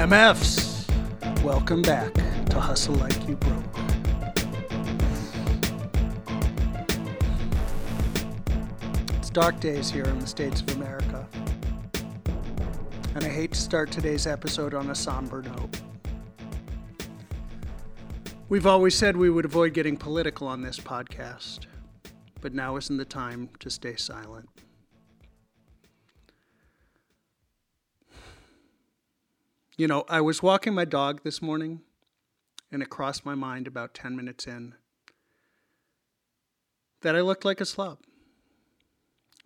MFs, welcome back to Hustle Like You Broke. It's dark days here in the States of America. And I hate to start today's episode on a somber note. We've always said we would avoid getting political on this podcast, but now isn't the time to stay silent. You know, I was walking my dog this morning, and it crossed my mind about 10 minutes in that I looked like a slob.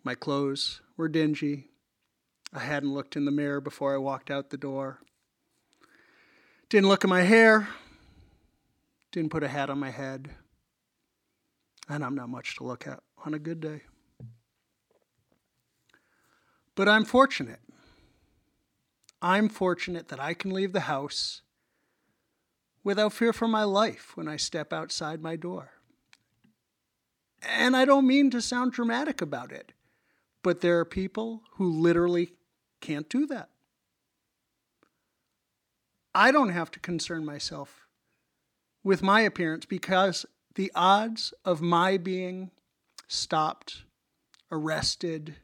My clothes were dingy. I hadn't looked in the mirror before I walked out the door. Didn't look at my hair. Didn't put a hat on my head. And I'm not much to look at on a good day. But I'm fortunate. I'm fortunate that I can leave the house without fear for my life when I step outside my door. And I don't mean to sound dramatic about it, but there are people who literally can't do that. I don't have to concern myself with my appearance because the odds of my being stopped, arrested,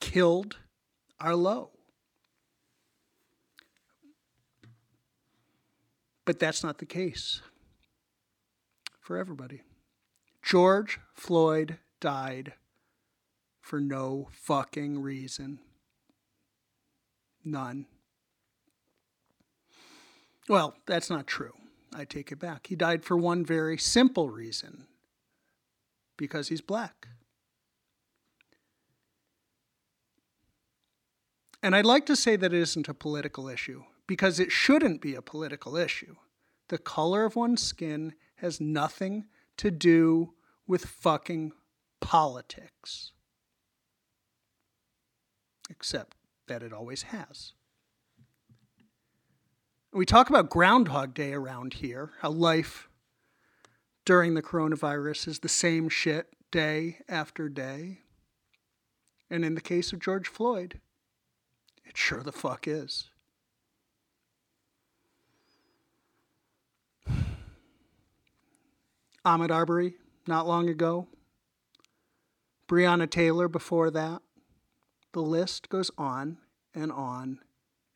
killed are low. But that's not the case for everybody. George Floyd died for no fucking reason. None. Well, that's not true. I take it back. He died for one very simple reason because he's black. And I'd like to say that it isn't a political issue because it shouldn't be a political issue. The color of one's skin has nothing to do with fucking politics. Except that it always has. We talk about Groundhog Day around here, how life during the coronavirus is the same shit day after day. And in the case of George Floyd, it sure the fuck is. Ahmaud Arbery, not long ago. Breonna Taylor before that. The list goes on and on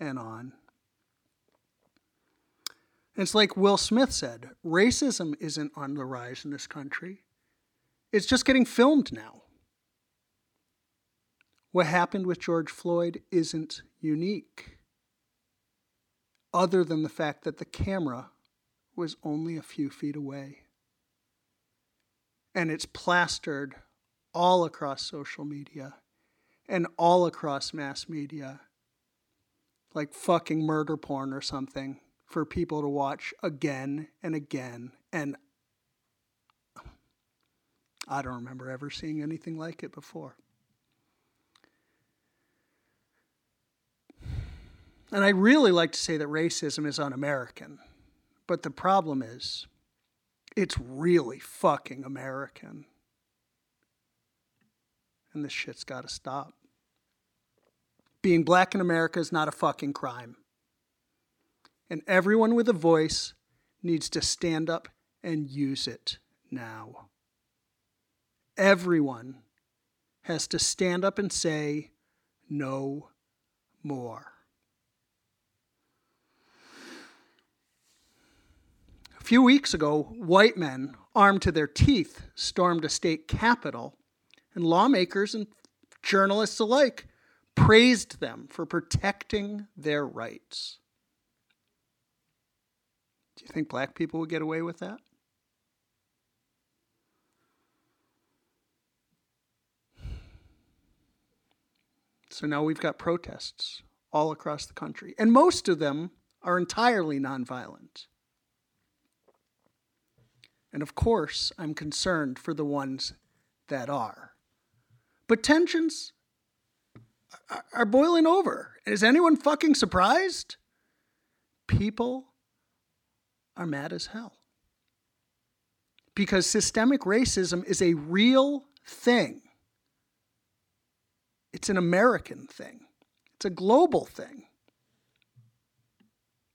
and on. It's like Will Smith said racism isn't on the rise in this country, it's just getting filmed now. What happened with George Floyd isn't unique, other than the fact that the camera was only a few feet away. And it's plastered all across social media and all across mass media like fucking murder porn or something for people to watch again and again. And I don't remember ever seeing anything like it before. And I really like to say that racism is un American. But the problem is, it's really fucking American. And this shit's got to stop. Being black in America is not a fucking crime. And everyone with a voice needs to stand up and use it now. Everyone has to stand up and say, no more. A few weeks ago, white men, armed to their teeth, stormed a state capitol, and lawmakers and journalists alike praised them for protecting their rights. Do you think black people would get away with that? So now we've got protests all across the country, and most of them are entirely nonviolent. And of course, I'm concerned for the ones that are. But tensions are boiling over. Is anyone fucking surprised? People are mad as hell. Because systemic racism is a real thing. It's an American thing, it's a global thing.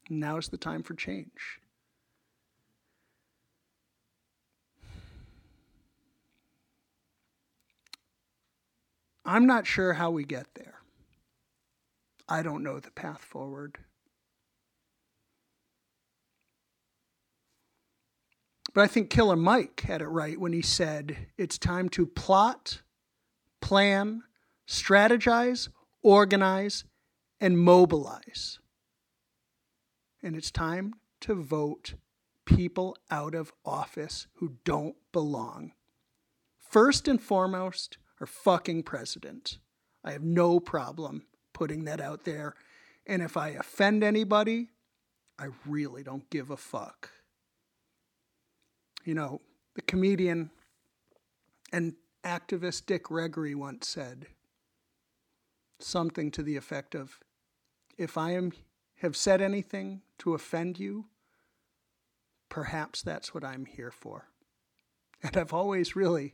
Now is the time for change. I'm not sure how we get there. I don't know the path forward. But I think Killer Mike had it right when he said it's time to plot, plan, strategize, organize, and mobilize. And it's time to vote people out of office who don't belong. First and foremost, our fucking president. I have no problem putting that out there. And if I offend anybody, I really don't give a fuck. You know, the comedian and activist Dick Gregory once said something to the effect of if I am have said anything to offend you, perhaps that's what I'm here for. And I've always really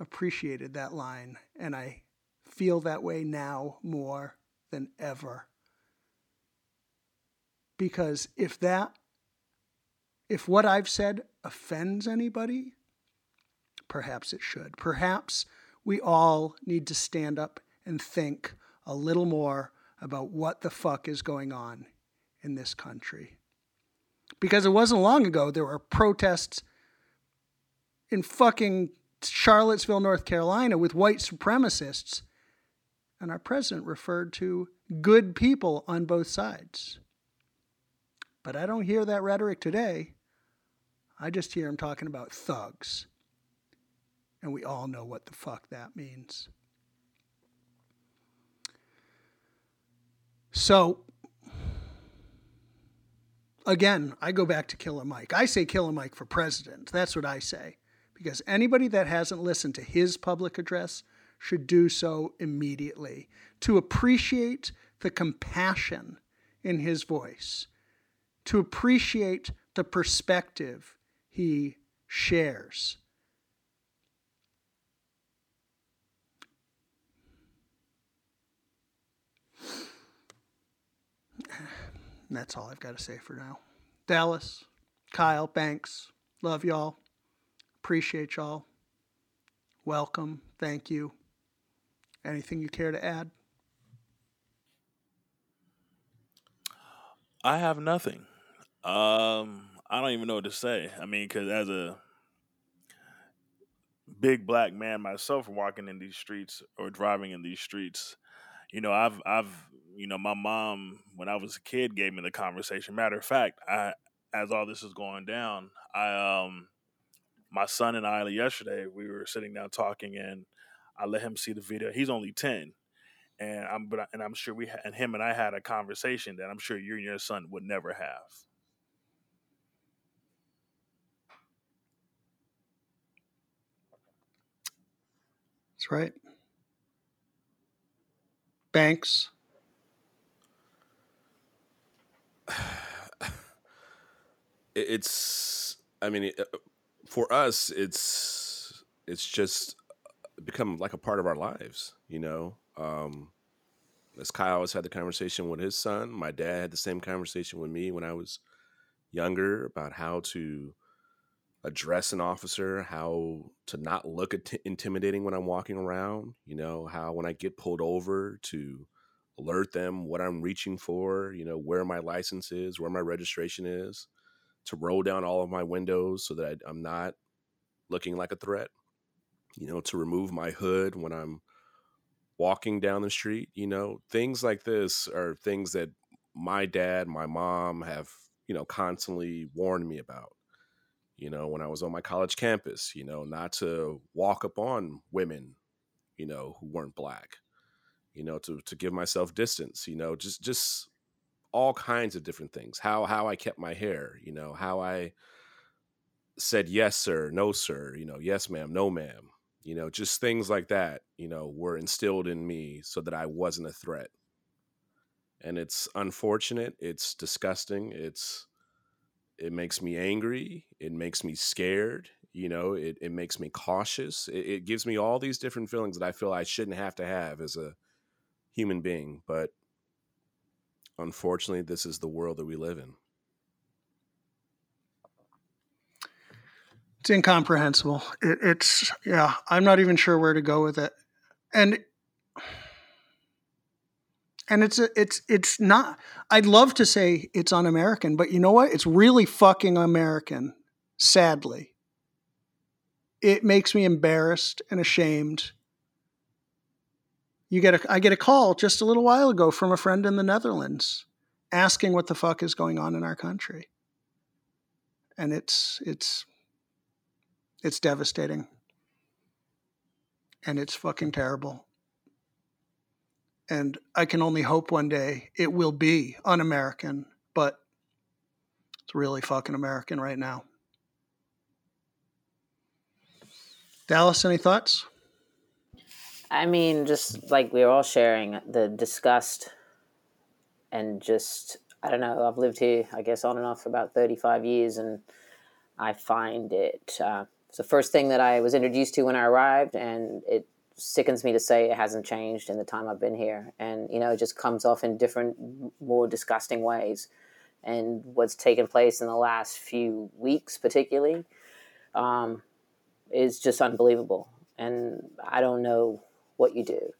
appreciated that line, and I feel that way now more than ever. Because if that, if what I've said offends anybody, perhaps it should. Perhaps we all need to stand up and think a little more about what the fuck is going on in this country. Because it wasn't long ago there were protests in fucking Charlottesville, North Carolina, with white supremacists. And our president referred to good people on both sides. But I don't hear that rhetoric today. I just hear him talking about thugs. And we all know what the fuck that means. So, again, I go back to Killer Mike. I say Killer Mike for president. That's what I say because anybody that hasn't listened to his public address should do so immediately to appreciate the compassion in his voice, to appreciate the perspective he shares. that's all I've got to say for now. Dallas, Kyle, Banks, love y'all. Appreciate y'all. Welcome. Thank you. Anything you care to add? I have nothing. Um, I don't even know what to say. I mean, because as a big black man myself, walking in these streets or driving in these streets, you know, I've, I've, you know, my mom when I was a kid gave me the conversation. Matter of fact, I, as all this is going down, I, um, my son and I yesterday we were sitting down talking, and I let him see the video. He's only ten, and I'm but and I'm sure we and him and I had a conversation that I'm sure you and your son would never have. That's right. Banks. It's. I mean, uh, for us, it's it's just become like a part of our lives, you know. Um, as Kyle always had the conversation with his son, my dad had the same conversation with me when I was younger about how to address an officer, how to not look at- intimidating when I'm walking around, you know, how when I get pulled over to alert them what I'm reaching for, you know, where my license is, where my registration is, to roll down all of my windows so that I, I'm not looking like a threat, you know, to remove my hood when I'm walking down the street, you know, things like this are things that my dad, my mom have, you know, constantly warned me about. You know, when I was on my college campus, you know, not to walk up on women, you know, who weren't black, you know, to to give myself distance, you know, just just all kinds of different things. How how I kept my hair, you know, how I said yes sir, no sir, you know, yes ma'am, no ma'am. You know, just things like that, you know, were instilled in me so that I wasn't a threat. And it's unfortunate, it's disgusting, it's it makes me angry, it makes me scared, you know, it, it makes me cautious. It, it gives me all these different feelings that I feel I shouldn't have to have as a human being. But unfortunately, this is the world that we live in. It's incomprehensible. It, it's yeah. I'm not even sure where to go with it, and and it's a, it's it's not. I'd love to say it's un-American, but you know what? It's really fucking American. Sadly, it makes me embarrassed and ashamed. You get a I get a call just a little while ago from a friend in the Netherlands asking what the fuck is going on in our country. And it's it's it's devastating. And it's fucking terrible. And I can only hope one day it will be un American, but it's really fucking American right now. Dallas, any thoughts? I mean, just like we are all sharing the disgust and just, I don't know, I've lived here, I guess, on and off for about 35 years, and I find it, uh, it's the first thing that I was introduced to when I arrived, and it sickens me to say it hasn't changed in the time I've been here. And, you know, it just comes off in different, more disgusting ways. And what's taken place in the last few weeks, particularly, um, is just unbelievable. And I don't know what you do,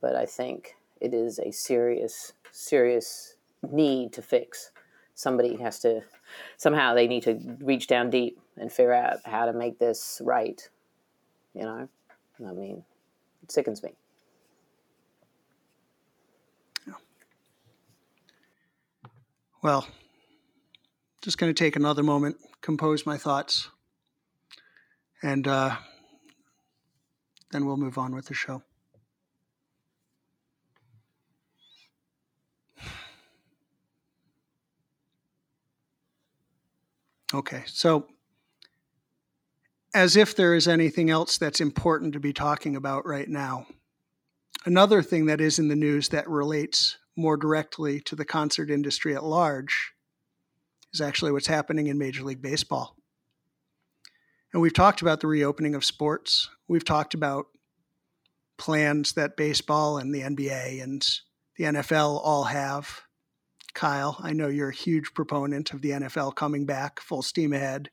but I think it is a serious, serious need to fix. Somebody has to, somehow, they need to reach down deep and figure out how to make this right. You know, I mean, it sickens me. Well, just going to take another moment, compose my thoughts and uh, then we'll move on with the show. Okay, so as if there is anything else that's important to be talking about right now, another thing that is in the news that relates more directly to the concert industry at large is actually what's happening in Major League Baseball. And we've talked about the reopening of sports. We've talked about plans that baseball and the NBA and the NFL all have. Kyle, I know you're a huge proponent of the NFL coming back full steam ahead,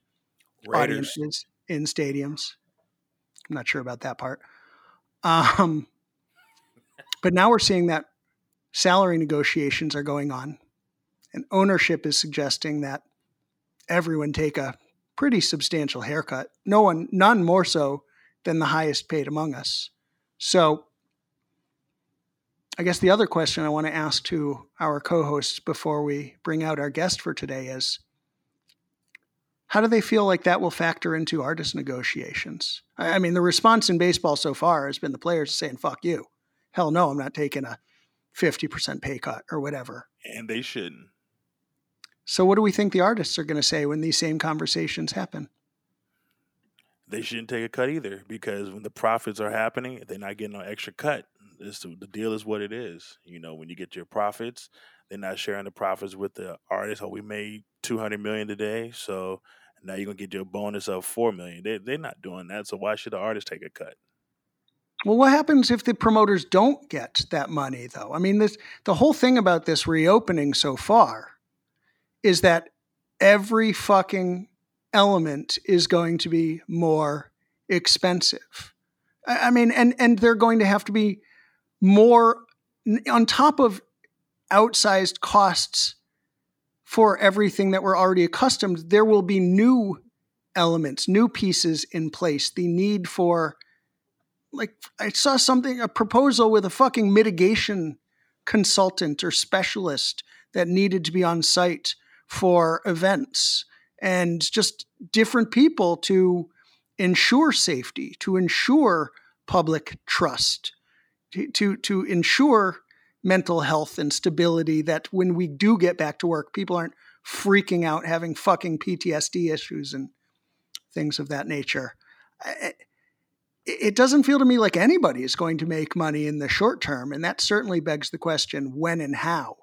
Raiders. audiences in stadiums. I'm not sure about that part. Um, but now we're seeing that salary negotiations are going on, and ownership is suggesting that everyone take a pretty substantial haircut. No one, none more so than the highest paid among us. So, I guess the other question I want to ask to our co hosts before we bring out our guest for today is how do they feel like that will factor into artist negotiations? I mean, the response in baseball so far has been the players saying, fuck you. Hell no, I'm not taking a 50% pay cut or whatever. And they shouldn't. So, what do we think the artists are going to say when these same conversations happen? They shouldn't take a cut either because when the profits are happening, they're not getting no extra cut. It's, the deal is what it is. You know, when you get your profits, they're not sharing the profits with the artist. Oh, we made two hundred million today, so now you're gonna get your bonus of four million. They they're not doing that. So why should the artist take a cut? Well, what happens if the promoters don't get that money, though? I mean, this the whole thing about this reopening so far is that every fucking element is going to be more expensive. I mean, and and they're going to have to be more on top of outsized costs for everything that we're already accustomed. There will be new elements, new pieces in place. The need for like I saw something a proposal with a fucking mitigation consultant or specialist that needed to be on site for events and just different people to ensure safety, to ensure public trust, to, to, ensure mental health and stability that when we do get back to work, people aren't freaking out, having fucking PTSD issues and things of that nature. It doesn't feel to me like anybody is going to make money in the short term. And that certainly begs the question when and how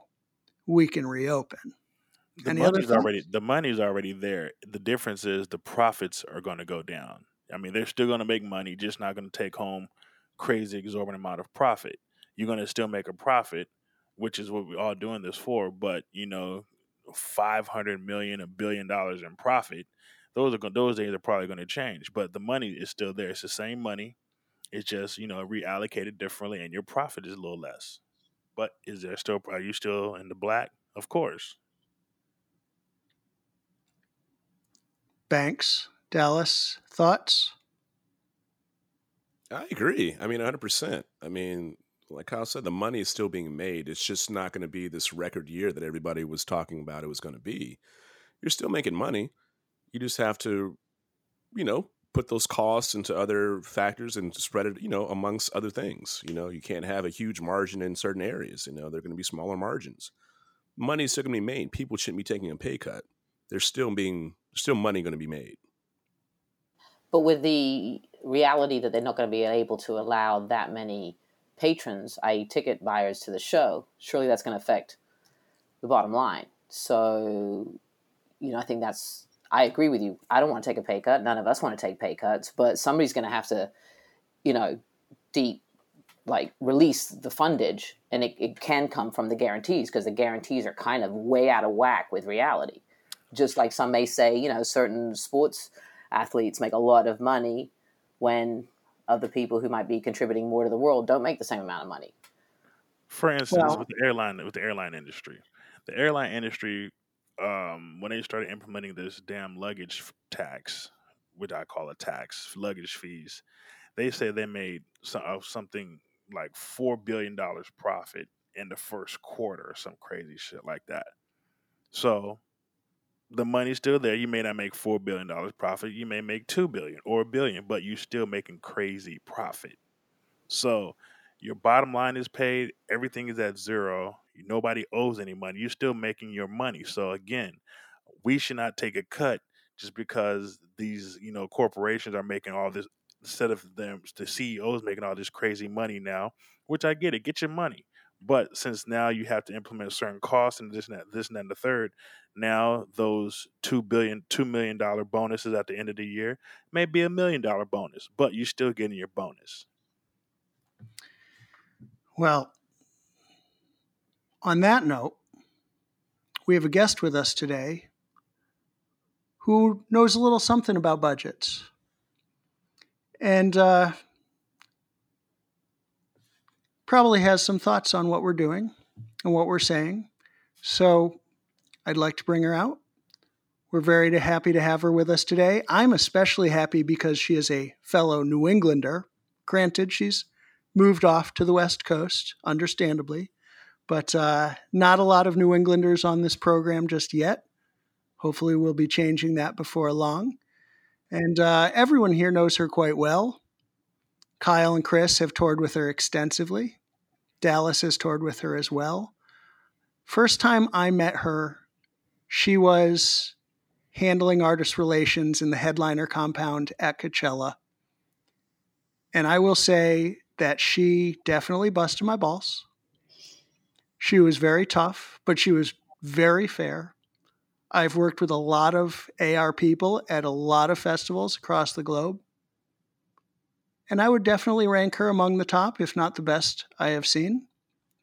we can reopen. The Any money's already the money's already there. The difference is the profits are going to go down. I mean, they're still going to make money, just not going to take home crazy exorbitant amount of profit. You're going to still make a profit, which is what we're all doing this for. But you know, five hundred million, a billion dollars in profit, those are those days are probably going to change. But the money is still there. It's the same money. It's just you know reallocated differently, and your profit is a little less. But is there still? Are you still in the black? Of course. Banks, Dallas, thoughts? I agree. I mean, 100%. I mean, like Kyle said, the money is still being made. It's just not going to be this record year that everybody was talking about it was going to be. You're still making money. You just have to, you know, put those costs into other factors and spread it, you know, amongst other things. You know, you can't have a huge margin in certain areas. You know, they're going to be smaller margins. Money is still going to be made. People shouldn't be taking a pay cut. There's still being, still money going to be made. But with the reality that they're not going to be able to allow that many patrons, i.e., ticket buyers to the show, surely that's going to affect the bottom line. So, you know, I think that's, I agree with you. I don't want to take a pay cut. None of us want to take pay cuts, but somebody's going to have to, you know, deep, like release the fundage. And it, it can come from the guarantees because the guarantees are kind of way out of whack with reality. Just like some may say, you know, certain sports athletes make a lot of money when other people who might be contributing more to the world don't make the same amount of money. For instance, well, with the airline with the airline industry, the airline industry, um, when they started implementing this damn luggage tax, which I call a tax, luggage fees, they say they made some, uh, something like four billion dollars profit in the first quarter, or some crazy shit like that. So the money's still there. You may not make four billion dollars profit. You may make two billion or a billion, but you're still making crazy profit. So your bottom line is paid. Everything is at zero. Nobody owes any money. You're still making your money. So again, we should not take a cut just because these you know corporations are making all this instead of them the CEOs making all this crazy money now. Which I get it. Get your money. But since now you have to implement certain costs and this and that, this and that, and the third, now those two billion, two million dollar bonuses at the end of the year may be a million dollar bonus, but you're still getting your bonus. Well, on that note, we have a guest with us today who knows a little something about budgets. And uh, probably has some thoughts on what we're doing and what we're saying. So I'd like to bring her out. We're very happy to have her with us today. I'm especially happy because she is a fellow New Englander. Granted, she's moved off to the West Coast, understandably, but uh, not a lot of New Englanders on this program just yet. Hopefully, we'll be changing that before long. And uh, everyone here knows her quite well. Kyle and Chris have toured with her extensively. Dallas has toured with her as well. First time I met her, she was handling artist relations in the headliner compound at Coachella. And I will say that she definitely busted my balls. She was very tough, but she was very fair. I've worked with a lot of AR people at a lot of festivals across the globe and I would definitely rank her among the top, if not the best I have seen.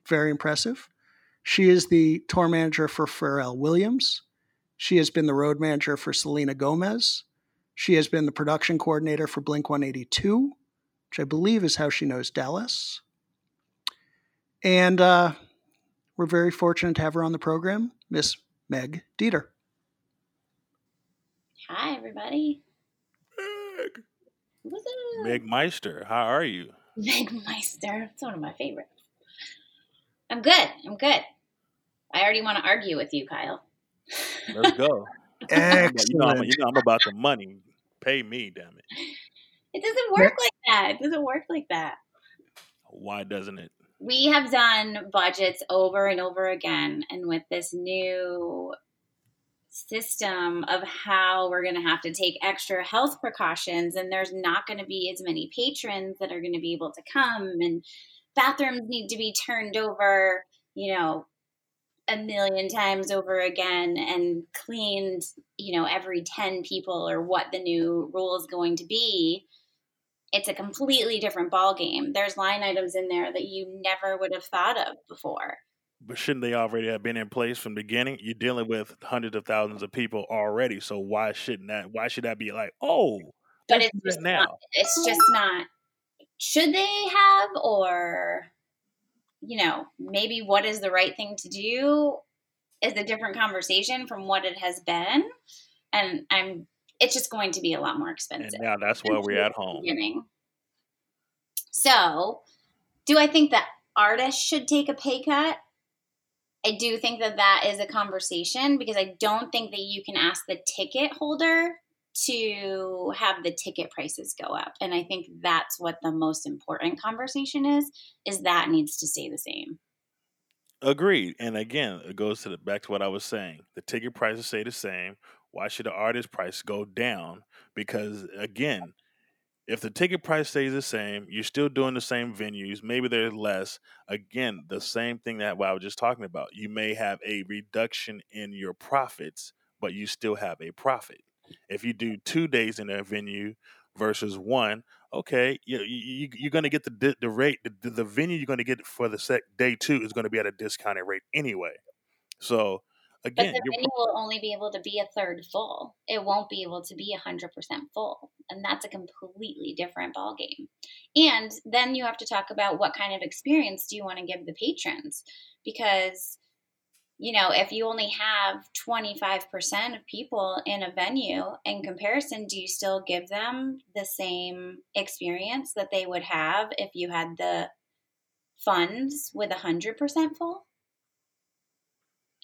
Very impressive. She is the tour manager for Pharrell Williams. She has been the road manager for Selena Gomez. She has been the production coordinator for Blink 182, which I believe is how she knows Dallas. And uh, we're very fortunate to have her on the program, Miss Meg Dieter. Hi, everybody. Meg Meister, how are you? Meg Meister. It's one of my favorites. I'm good. I'm good. I already want to argue with you, Kyle. Let's go. Excellent. You know, I'm, you know, I'm about the money. Pay me, damn it. It doesn't work like that. It doesn't work like that. Why doesn't it? We have done budgets over and over again, and with this new system of how we're going to have to take extra health precautions and there's not going to be as many patrons that are going to be able to come and bathrooms need to be turned over you know a million times over again and cleaned you know every 10 people or what the new rule is going to be. It's a completely different ball game there's line items in there that you never would have thought of before but shouldn't they already have been in place from the beginning? You're dealing with hundreds of thousands of people already, so why shouldn't that? Why should that be like, oh, but it's just now? Not, it's just not. Should they have, or you know, maybe what is the right thing to do is a different conversation from what it has been, and I'm. It's just going to be a lot more expensive. Yeah, that's why we're at home. Beginning. So, do I think that artists should take a pay cut? I do think that that is a conversation because I don't think that you can ask the ticket holder to have the ticket prices go up. And I think that's what the most important conversation is is that needs to stay the same. Agreed. And again, it goes to the, back to what I was saying. The ticket prices stay the same. Why should the artist price go down? Because again, if the ticket price stays the same, you're still doing the same venues. Maybe there's less. Again, the same thing that I was just talking about. You may have a reduction in your profits, but you still have a profit. If you do two days in a venue versus one, okay, you, you you're going to get the the rate the, the venue you're going to get for the sec day two is going to be at a discounted rate anyway. So Again, but the venue will only be able to be a third full. It won't be able to be hundred percent full, and that's a completely different ball game. And then you have to talk about what kind of experience do you want to give the patrons, because you know if you only have twenty five percent of people in a venue, in comparison, do you still give them the same experience that they would have if you had the funds with a hundred percent full?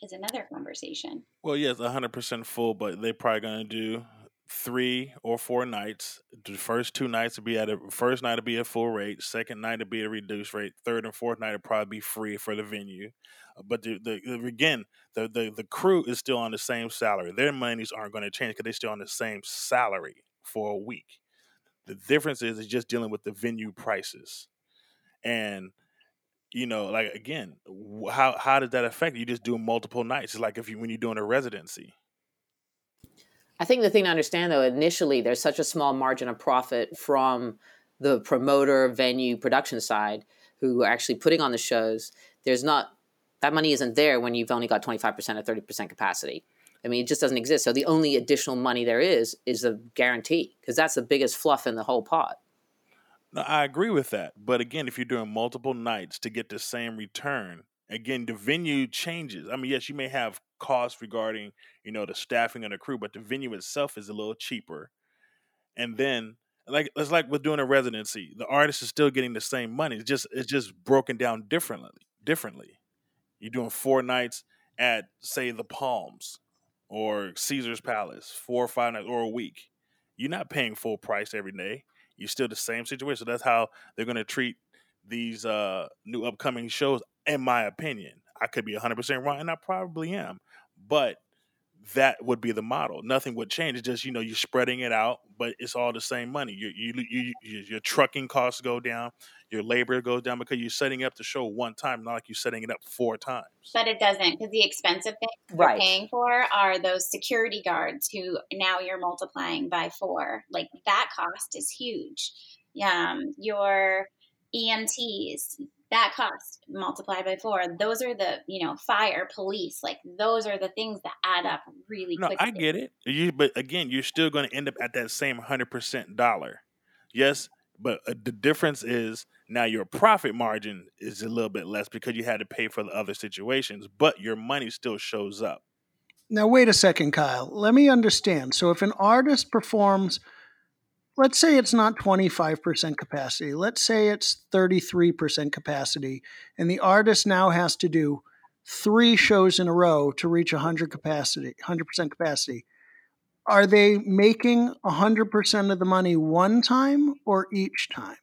Is another conversation. Well, yes, 100% full, but they're probably going to do three or four nights. The first two nights will be at a first night will be at full rate, second night will be at a reduced rate, third and fourth night will probably be free for the venue. Uh, but the, the, the again, the, the the crew is still on the same salary. Their monies aren't going to change because they're still on the same salary for a week. The difference is it's just dealing with the venue prices, and you know, like again, how how does that affect you? Just doing multiple nights, it's like if you when you're doing a residency. I think the thing to understand though, initially there's such a small margin of profit from the promoter, venue, production side who are actually putting on the shows. There's not that money isn't there when you've only got 25% or 30% capacity. I mean, it just doesn't exist. So the only additional money there is is a guarantee because that's the biggest fluff in the whole pot. No, I agree with that. But again, if you're doing multiple nights to get the same return, again, the venue changes. I mean, yes, you may have costs regarding, you know, the staffing and the crew, but the venue itself is a little cheaper. And then like it's like with doing a residency, the artist is still getting the same money. It's just it's just broken down differently. Differently. You're doing four nights at say the Palms or Caesar's Palace, four or five nights or a week. You're not paying full price every day you're still the same situation. So that's how they're going to treat these uh, new upcoming shows, in my opinion. I could be 100% wrong, and I probably am. But that would be the model. Nothing would change. It's just you know you're spreading it out, but it's all the same money. You, you, you, you, your trucking costs go down, your labor goes down because you're setting up the show one time, not like you're setting it up four times. But it doesn't because the expensive things right. you're paying for are those security guards who now you're multiplying by four. Like that cost is huge. Um, your EMTs, that cost multiplied by four those are the you know fire police like those are the things that add up really no quickly. i get it. You but again you're still going to end up at that same 100% dollar. Yes but uh, the difference is now your profit margin is a little bit less because you had to pay for the other situations but your money still shows up. Now wait a second kyle. Let me understand. So if an artist performs let's say it's not 25% capacity. Let's say it's 33% capacity. And the artist now has to do three shows in a row to reach 100 capacity, 100% capacity. Are they making 100% of the money one time or each time?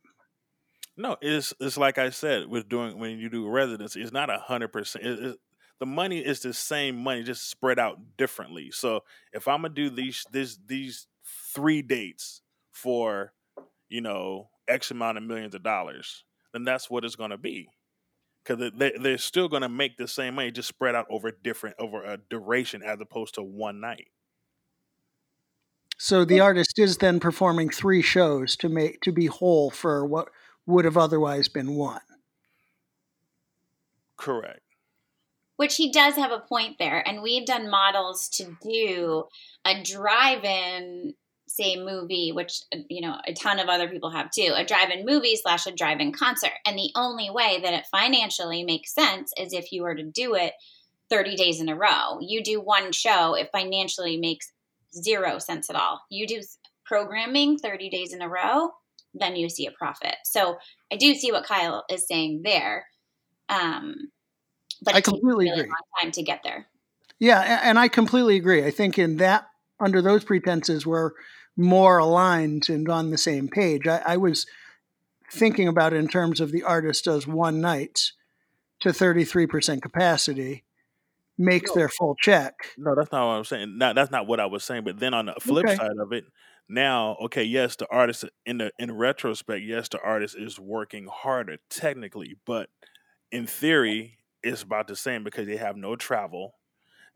No, it's it's like I said with doing when you do residency, it's not a hundred percent. The money is the same money, just spread out differently. So if I'm gonna do these this these three dates for you know x amount of millions of dollars then that's what it's going to be. Because they, they're still going to make the same money just spread out over different over a duration as opposed to one night. So the artist is then performing three shows to make to be whole for what would have otherwise been one. Correct. Which he does have a point there. And we've done models to do a drive in, say, movie, which, you know, a ton of other people have too, a drive in movie slash a drive in concert. And the only way that it financially makes sense is if you were to do it 30 days in a row. You do one show, it financially makes zero sense at all. You do programming 30 days in a row, then you see a profit. So I do see what Kyle is saying there. Um, but I completely really agree. time to get there. Yeah, and I completely agree. I think in that under those pretenses, we're more aligned and on the same page. I, I was thinking about it in terms of the artist does one night to 33% capacity makes no. their full check. No, that's not what I'm saying. Not, that's not what I was saying. But then on the flip okay. side of it, now, okay, yes, the artist in the in retrospect, yes, the artist is working harder technically, but in theory, it's about the same because they have no travel.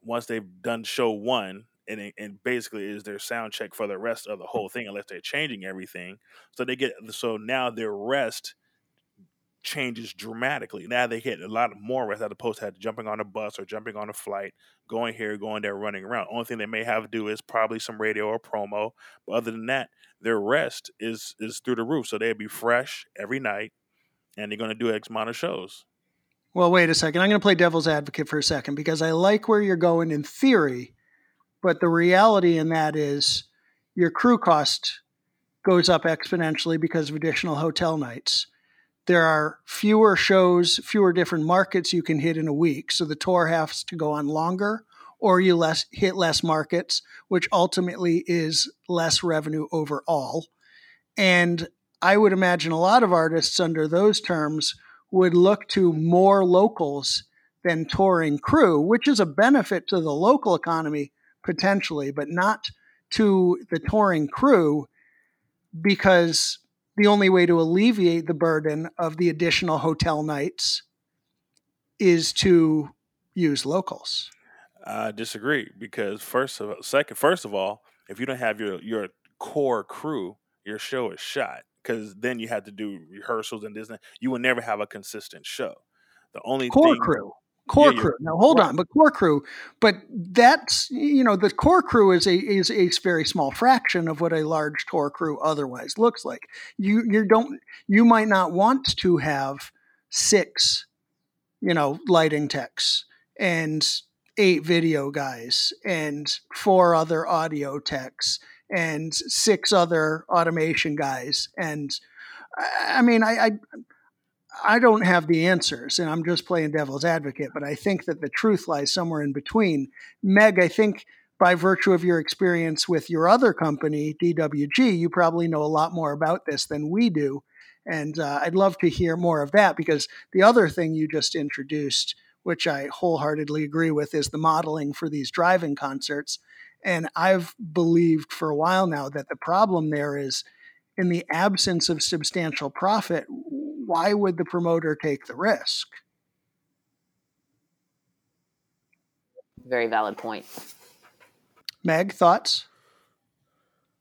Once they've done show one, and and basically is their sound check for the rest of the whole thing, unless they're changing everything. So they get so now their rest changes dramatically. Now they get a lot more rest as opposed to jumping on a bus or jumping on a flight, going here, going there, running around. Only thing they may have to do is probably some radio or promo. But other than that, their rest is is through the roof. So they'll be fresh every night and they're gonna do X amount of shows. Well, wait a second. I'm going to play devil's advocate for a second because I like where you're going in theory, but the reality in that is your crew cost goes up exponentially because of additional hotel nights. There are fewer shows, fewer different markets you can hit in a week. So the tour has to go on longer or you less hit less markets, which ultimately is less revenue overall. And I would imagine a lot of artists under those terms would look to more locals than touring crew, which is a benefit to the local economy potentially, but not to the touring crew because the only way to alleviate the burden of the additional hotel nights is to use locals. I disagree because first of second first of all, if you don't have your your core crew, your show is shot because then you had to do rehearsals and this. You will never have a consistent show. The only core thing, crew, core yeah, crew. Now hold right. on, but core crew, but that's you know the core crew is a is a very small fraction of what a large tour crew otherwise looks like. You you don't you might not want to have six, you know, lighting techs and eight video guys and four other audio techs and six other automation guys. And I mean, I, I, I don't have the answers, and I'm just playing devil's advocate. But I think that the truth lies somewhere in between. Meg, I think by virtue of your experience with your other company, BWG, you probably know a lot more about this than we do. And uh, I'd love to hear more of that because the other thing you just introduced, which I wholeheartedly agree with, is the modeling for these driving concerts. And I've believed for a while now that the problem there is in the absence of substantial profit, why would the promoter take the risk? Very valid point. Meg, thoughts?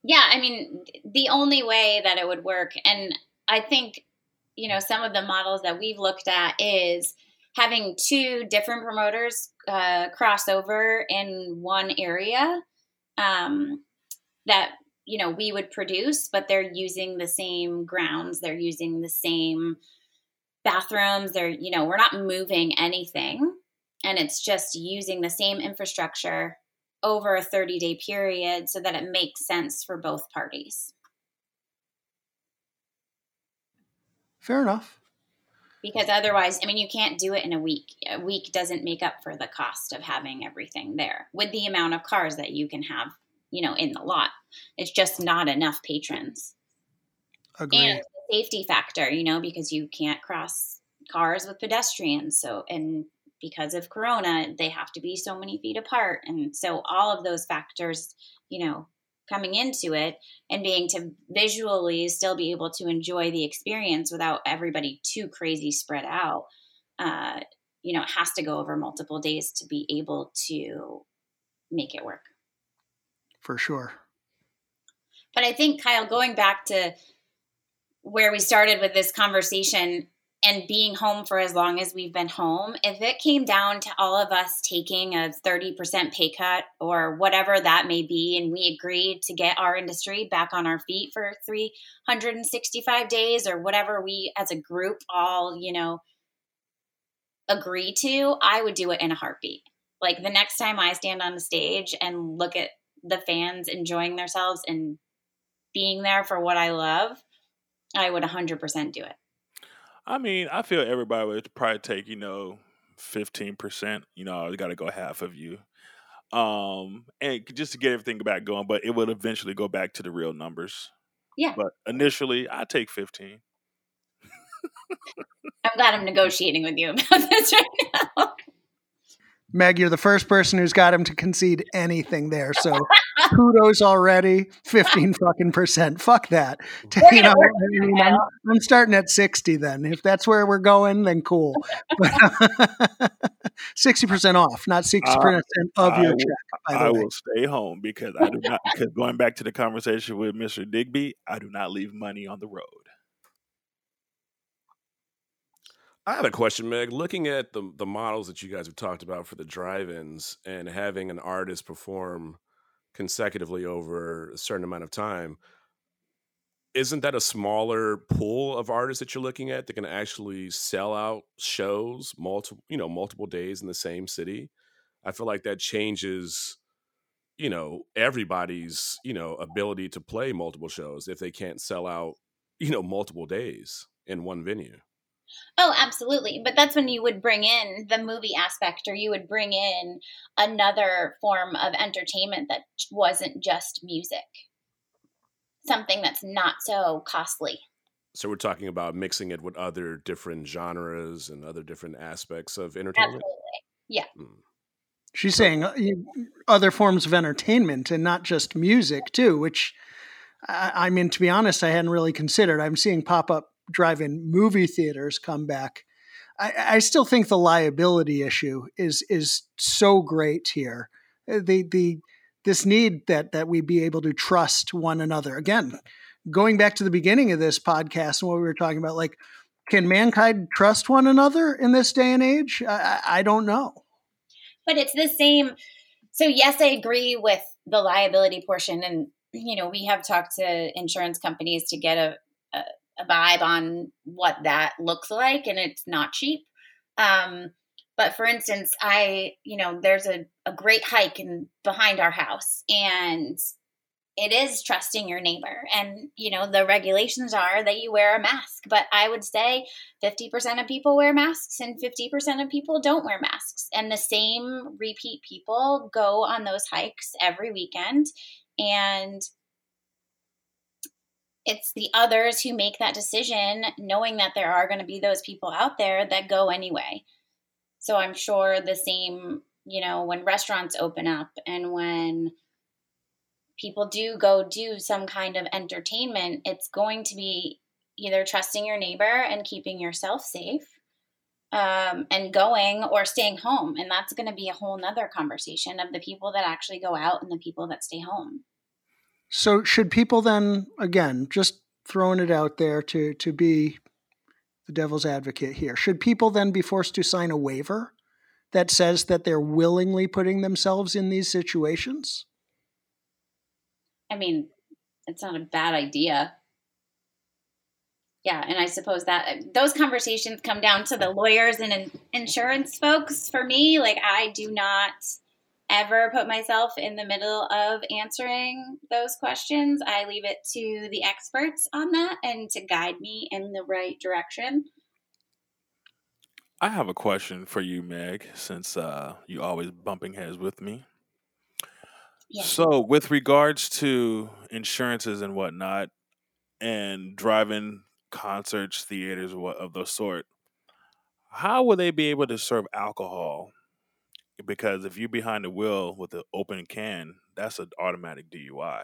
Yeah, I mean, the only way that it would work, and I think, you know, some of the models that we've looked at is having two different promoters uh, cross over in one area um, that you know we would produce but they're using the same grounds they're using the same bathrooms they're you know we're not moving anything. And it's just using the same infrastructure over a 30 day period so that it makes sense for both parties. Fair enough. Because otherwise i mean you can't do it in a week. A week doesn't make up for the cost of having everything there with the amount of cars that you can have you know in the lot it's just not enough patrons. Agreed. and safety factor you know because you can't cross cars with pedestrians so and because of corona they have to be so many feet apart and so all of those factors you know coming into it and being to visually still be able to enjoy the experience without everybody too crazy spread out uh, you know it has to go over multiple days to be able to make it work. For sure but i think kyle going back to where we started with this conversation and being home for as long as we've been home, if it came down to all of us taking a 30% pay cut or whatever that may be, and we agreed to get our industry back on our feet for 365 days or whatever we as a group all, you know, agree to, I would do it in a heartbeat. Like the next time I stand on the stage and look at the fans enjoying themselves and being there for what I love, I would 100% do it. I mean, I feel everybody would probably take, you know, 15%. You know, I got to go half of you. Um, and just to get everything back going, but it would eventually go back to the real numbers. Yeah. But initially, I take 15. I'm glad I'm negotiating with you about this right now. Meg, you're the first person who's got him to concede anything there. So kudos already. 15 fucking percent. Fuck that. You know, I mean, I'm, I'm, starting at 60 then. If that's where we're going, then cool. But 60% off, not 60% uh, of your I check. Will, I way. will stay home because I do not, because going back to the conversation with Mr. Digby, I do not leave money on the road. I have a question, Meg. Looking at the the models that you guys have talked about for the drive-ins and having an artist perform consecutively over a certain amount of time, isn't that a smaller pool of artists that you're looking at that can actually sell out shows multiple, you know, multiple days in the same city? I feel like that changes, you know, everybody's, you know, ability to play multiple shows if they can't sell out, you know, multiple days in one venue. Oh, absolutely. But that's when you would bring in the movie aspect or you would bring in another form of entertainment that wasn't just music. Something that's not so costly. So we're talking about mixing it with other different genres and other different aspects of entertainment. Absolutely. Yeah. Hmm. She's saying uh, other forms of entertainment and not just music too, which I mean, to be honest, I hadn't really considered. I'm seeing pop up drive-in movie theaters come back. I, I still think the liability issue is is so great here. Uh, the the this need that that we be able to trust one another. Again, going back to the beginning of this podcast and what we were talking about, like, can mankind trust one another in this day and age? I, I don't know. But it's the same. So yes, I agree with the liability portion, and you know we have talked to insurance companies to get a, a vibe on what that looks like, and it's not cheap. Um, but for instance, I, you know, there's a, a great hike in behind our house, and it is trusting your neighbor. And, you know, the regulations are that you wear a mask. But I would say 50% of people wear masks and 50% of people don't wear masks. And the same repeat people go on those hikes every weekend. And it's the others who make that decision knowing that there are going to be those people out there that go anyway. So i'm sure the same you know when restaurants open up and when people do go do some kind of entertainment it's going to be either trusting your neighbor and keeping yourself safe um, and going or staying home. And that's going to be a whole nother conversation of the people that actually go out and the people that stay home so should people then again just throwing it out there to to be the devil's advocate here. Should people then be forced to sign a waiver that says that they're willingly putting themselves in these situations? I mean, it's not a bad idea. Yeah, and I suppose that those conversations come down to the lawyers and insurance folks. For me, like I do not ever put myself in the middle of answering those questions. I leave it to the experts on that and to guide me in the right direction. I have a question for you, Meg, since uh, you always bumping heads with me. So, with regards to insurances and whatnot, and driving concerts, theaters, what of the sort, how will they be able to serve alcohol because if you're behind the wheel with an open can, that's an automatic DUI.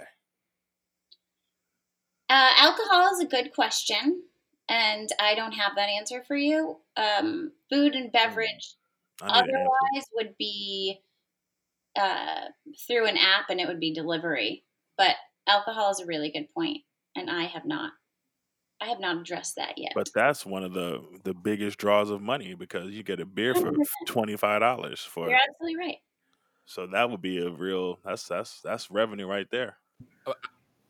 Uh, alcohol is a good question, and I don't have that answer for you. Um, food and mm, beverage otherwise would be uh, through an app, and it would be delivery. But alcohol is a really good point, and I have not I have not addressed that yet. But that's one of the the biggest draws of money because you get a beer for twenty five dollars for You're absolutely right. so that would be a real that's that's that's revenue right there. Oh,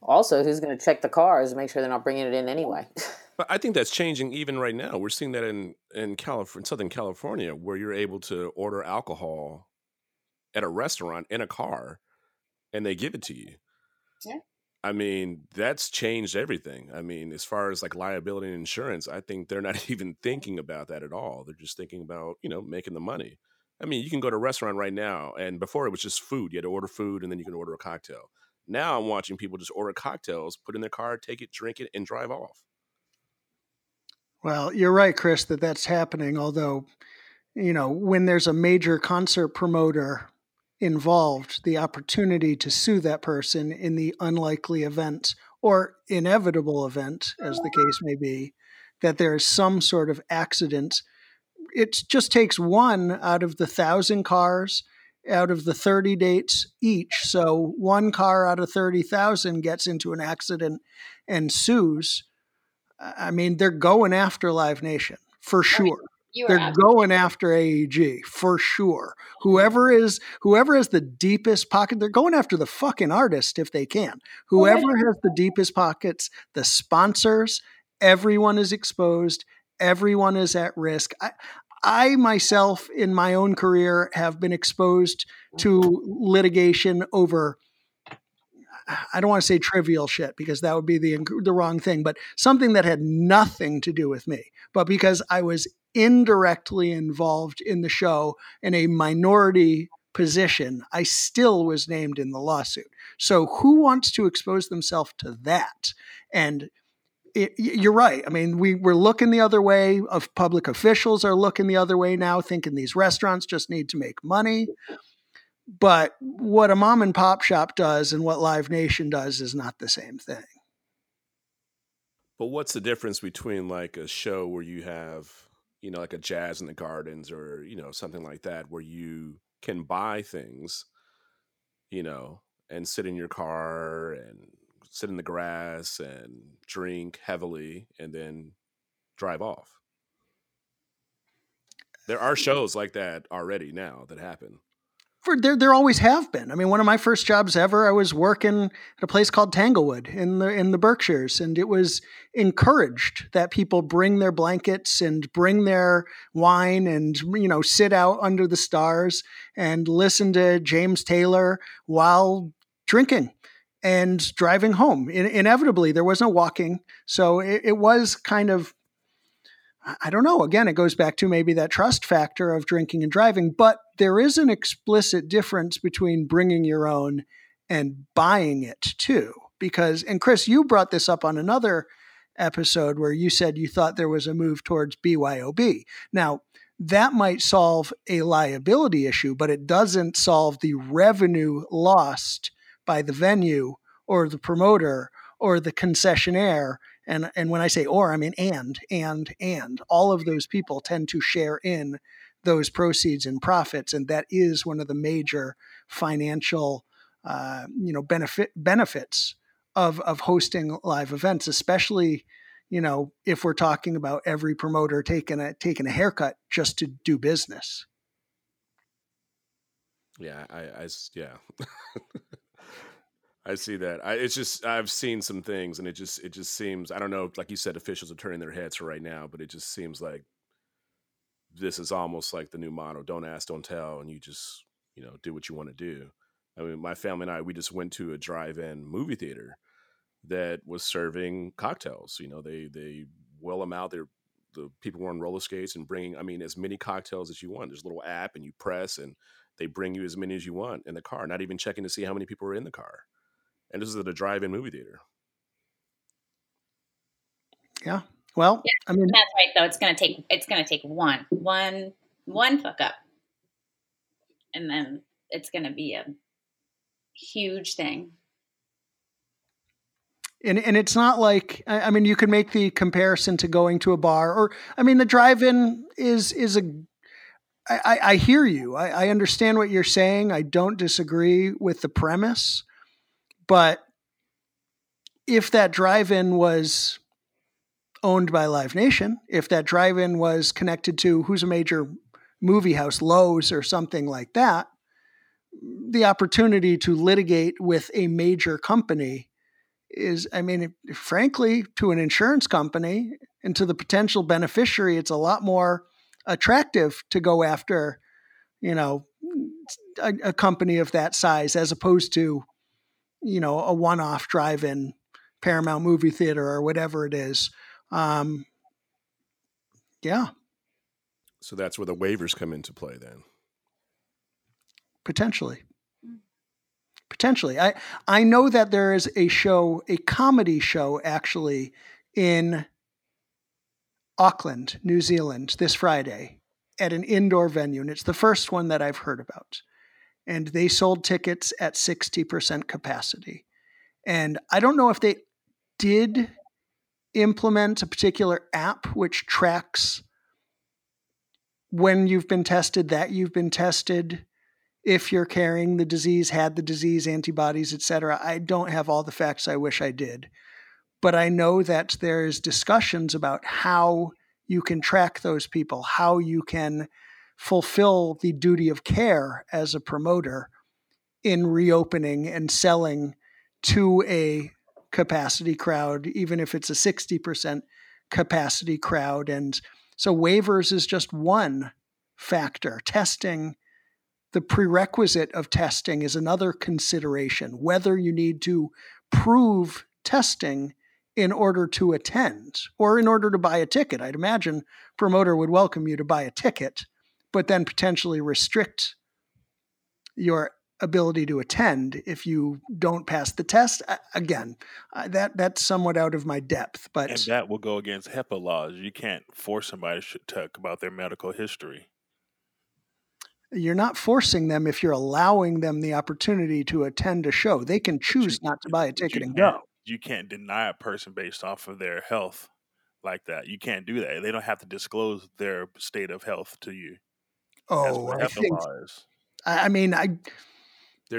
also, who's going to check the cars and make sure they're not bringing it in anyway? But I think that's changing even right now. We're seeing that in in California, Southern California, where you're able to order alcohol at a restaurant in a car, and they give it to you. Yeah. I mean, that's changed everything. I mean, as far as like liability and insurance, I think they're not even thinking about that at all. They're just thinking about you know making the money. I mean, you can go to a restaurant right now, and before it was just food. You had to order food, and then you can order a cocktail. Now I'm watching people just order cocktails, put in their car, take it, drink it, and drive off. Well, you're right, Chris, that that's happening. Although, you know, when there's a major concert promoter involved, the opportunity to sue that person in the unlikely event or inevitable event, as the case may be, that there is some sort of accident. It just takes one out of the thousand cars out of the 30 dates each. So one car out of 30,000 gets into an accident and sues. I mean, they're going after Live Nation for sure. You They're absolutely going after AEG for sure. Mm-hmm. Whoever is whoever has the deepest pocket, they're going after the fucking artist if they can. Oh, whoever has the deepest pockets, the sponsors, everyone is exposed, everyone is at risk. I, I myself in my own career have been exposed to mm-hmm. litigation over I don't want to say trivial shit because that would be the the wrong thing, but something that had nothing to do with me, but because I was indirectly involved in the show in a minority position, I still was named in the lawsuit. So who wants to expose themselves to that? And it, you're right. I mean, we, we're looking the other way. Of public officials are looking the other way now, thinking these restaurants just need to make money. But what a mom and pop shop does and what Live Nation does is not the same thing. But what's the difference between like a show where you have, you know, like a jazz in the gardens or, you know, something like that where you can buy things, you know, and sit in your car and sit in the grass and drink heavily and then drive off. There are shows like that already now that happen. For there there always have been. I mean, one of my first jobs ever, I was working at a place called Tanglewood in the in the Berkshires, and it was encouraged that people bring their blankets and bring their wine and you know sit out under the stars and listen to James Taylor while drinking and driving home. In, inevitably, there was no walking, so it, it was kind of I don't know. Again, it goes back to maybe that trust factor of drinking and driving, but there is an explicit difference between bringing your own and buying it too. Because, and Chris, you brought this up on another episode where you said you thought there was a move towards BYOB. Now, that might solve a liability issue, but it doesn't solve the revenue lost by the venue or the promoter or the concessionaire and and when I say or, I mean and and and all of those people tend to share in those proceeds and profits, and that is one of the major financial uh, you know benefit benefits of of hosting live events, especially you know if we're talking about every promoter taking a taking a haircut just to do business. Yeah, i, I yeah. I see that. I, it's just I've seen some things, and it just it just seems I don't know. Like you said, officials are turning their heads for right now, but it just seems like this is almost like the new motto: "Don't ask, don't tell," and you just you know do what you want to do. I mean, my family and I we just went to a drive-in movie theater that was serving cocktails. You know, they they well them out. They're the people were on roller skates and bringing. I mean, as many cocktails as you want. There's a little app, and you press, and they bring you as many as you want in the car. Not even checking to see how many people are in the car and this is at a drive-in movie theater. Yeah. Well, I mean, That's right, though. It's gonna take it's gonna take one, one, one fuck up, and then it's gonna be a huge thing. and and it's not like I, I mean you can make the comparison to going to a bar or I mean the drive-in is is a I, I I hear you. I, I understand what you're saying. I don't disagree with the premise, but if that drive-in was owned by Live Nation, if that drive in was connected to who's a major movie house, Loews or something like that, the opportunity to litigate with a major company is, I mean, frankly, to an insurance company and to the potential beneficiary, it's a lot more attractive to go after, you know, a, a company of that size as opposed to, you know, a one off drive in Paramount movie theater or whatever it is. Um, yeah. So that's where the waivers come into play then. Potentially. Potentially. I I know that there is a show, a comedy show actually in Auckland, New Zealand this Friday at an indoor venue and it's the first one that I've heard about. And they sold tickets at 60% capacity. And I don't know if they did implement a particular app which tracks when you've been tested, that you've been tested, if you're carrying the disease, had the disease, antibodies, etc. I don't have all the facts. I wish I did. But I know that there's discussions about how you can track those people, how you can fulfill the duty of care as a promoter in reopening and selling to a capacity crowd, even if it's a 60% capacity crowd. And so waivers is just one factor. Testing, the prerequisite of testing is another consideration, whether you need to prove testing in order to attend or in order to buy a ticket. I'd imagine promoter would welcome you to buy a ticket, but then potentially restrict your ability to attend if you don't pass the test. Again, uh, that that's somewhat out of my depth, but and that will go against HIPAA laws. You can't force somebody to talk about their medical history. You're not forcing them if you're allowing them the opportunity to attend a show. They can choose you, not to buy a ticket and go. You can't deny a person based off of their health like that. You can't do that. They don't have to disclose their state of health to you. Oh, I, think, I mean, I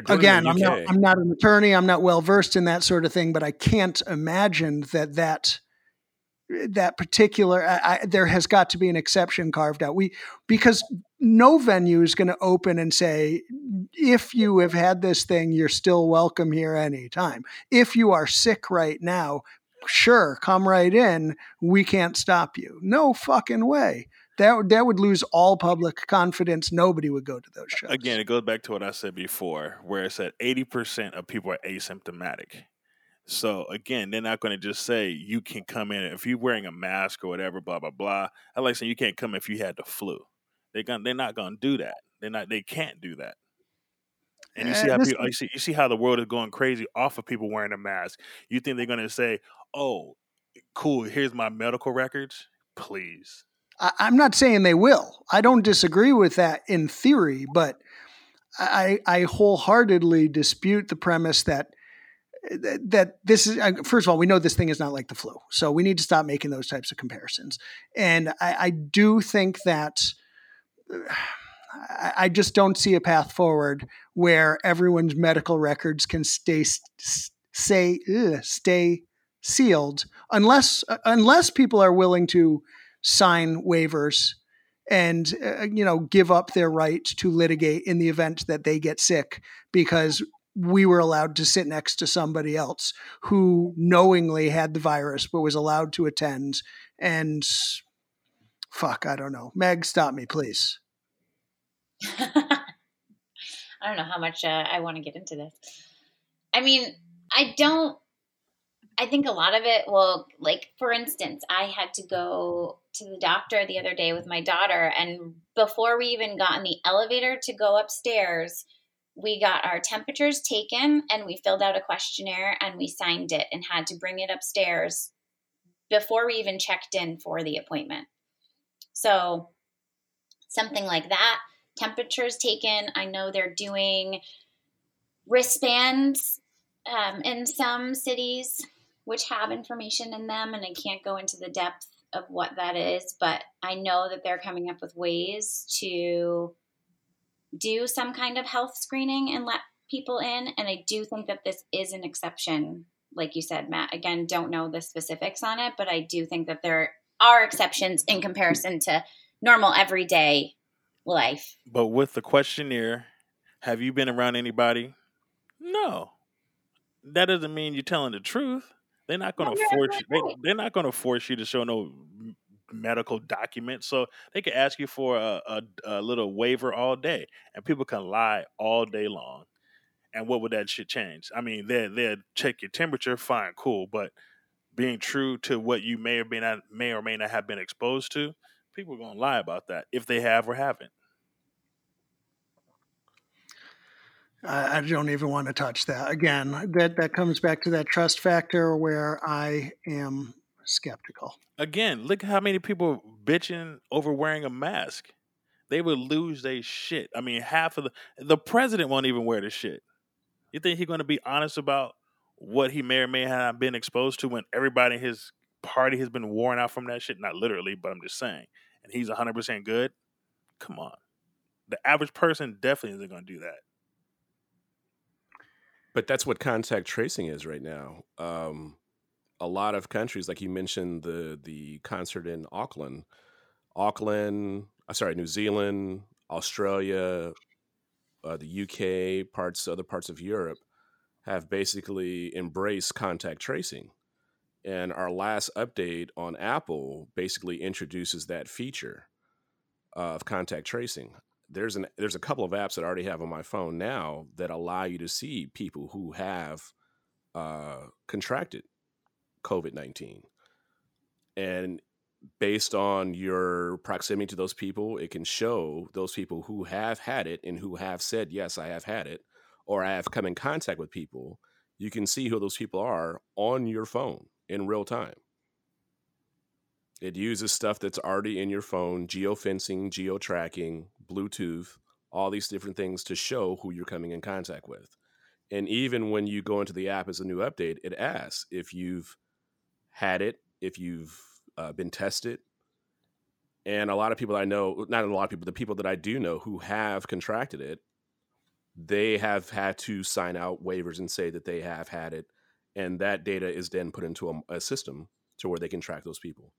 again, I'm not I'm not an attorney. I'm not well versed in that sort of thing, but I can't imagine that that that particular I, I, there has got to be an exception carved out. We because no venue is going to open and say if you have had this thing, you're still welcome here anytime. If you are sick right now, sure, come right in. We can't stop you. No fucking way that that would lose all public confidence. Nobody would go to those shows. Again, it goes back to what I said before, where it said eighty percent of people are asymptomatic. So again, they're not going to just say you can come in if you're wearing a mask or whatever, blah blah blah. I like saying you can't come if you had the flu. They're going they're not going to do that. They're not. They can't do that. And you see eh, how people, you see you see how the world is going crazy off of people wearing a mask. You think they're going to say, "Oh, cool, here's my medical records." Please, I, am not saying they will. I don't disagree with that in theory, but I, I wholeheartedly dispute the premise that that this is first of all we know this thing is not like the flu so we need to stop making those types of comparisons and i, I do think that uh, I just don't see a path forward where everyone's medical records can stay say ugh, stay sealed unless uh, unless people are willing to sign waivers and uh, you know give up their right to litigate in the event that they get sick because we were allowed to sit next to somebody else who knowingly had the virus but was allowed to attend. And fuck i don't know. Meg stop me please. I don't know how much uh, i want to get into this. I mean i don't I think a lot of it will, like, for instance, I had to go to the doctor the other day with my daughter, and before we even got in the elevator to go upstairs, we got our temperatures taken and we filled out a questionnaire and we signed it and had to bring it upstairs before we even checked in for the appointment. So, something like that, temperatures taken. I know they're doing wristbands um, in some cities which have information in them, and I can't go into the depth of what that is, but I know that they're coming up with ways to do some kind of health screening and let people in. And I do think that this is an exception like you said, Matt, again, don't know the specifics on it, but I do think that there are exceptions in comparison to normal everyday life. But with the questionnaire, have you been around anybody? No. That doesn't mean you're telling the truth. They're not going to force you. They, they're not to force you to show no medical document. So they can ask you for a, a, a, little waiver all day, and people can lie all day long. And what would that shit change? I mean, they they check your temperature, fine, cool, but being true to what you may or may not may or may not have been exposed to, people are gonna lie about that if they have or haven't. I, I don't even want to touch that again. That that comes back to that trust factor where I am skeptical. Again, look how many people bitching over wearing a mask. They would lose their shit. I mean, half of the the president won't even wear the shit. You think he's going to be honest about what he may or may have been exposed to when everybody in his party has been worn out from that shit? Not literally, but I'm just saying. And he's 100% good? Come on. The average person definitely isn't going to do that. But that's what contact tracing is right now. Um, a lot of countries, like you mentioned, the the concert in Auckland, Auckland, uh, sorry, New Zealand, Australia, uh, the UK, parts other parts of Europe have basically embraced contact tracing. And our last update on Apple basically introduces that feature of contact tracing. There's an there's a couple of apps that I already have on my phone now that allow you to see people who have uh, contracted COVID nineteen, and based on your proximity to those people, it can show those people who have had it and who have said, Yes, I have had it, or I have come in contact with people. You can see who those people are on your phone in real time. It uses stuff that's already in your phone geofencing, geo tracking, Bluetooth, all these different things to show who you're coming in contact with. And even when you go into the app as a new update, it asks if you've had it, if you've uh, been tested. And a lot of people I know, not a lot of people, the people that I do know who have contracted it, they have had to sign out waivers and say that they have had it. And that data is then put into a, a system to where they can track those people.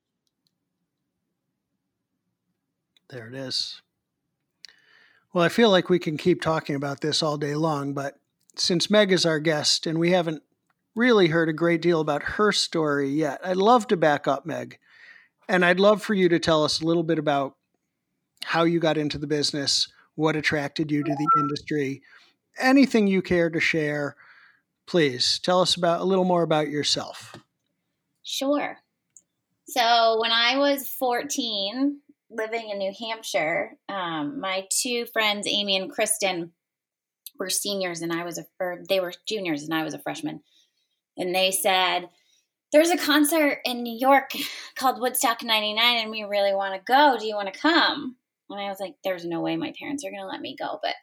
There it is. Well, I feel like we can keep talking about this all day long, but since Meg is our guest and we haven't really heard a great deal about her story yet. I'd love to back up Meg. And I'd love for you to tell us a little bit about how you got into the business, what attracted you to the industry, anything you care to share. Please tell us about a little more about yourself. Sure. So, when I was 14, living in New Hampshire, um, my two friends, Amy and Kristen, were seniors and I was a, or they were juniors and I was a freshman and they said, There's a concert in New York called Woodstock 99, and we really want to go. Do you want to come? And I was like, There's no way my parents are going to let me go, but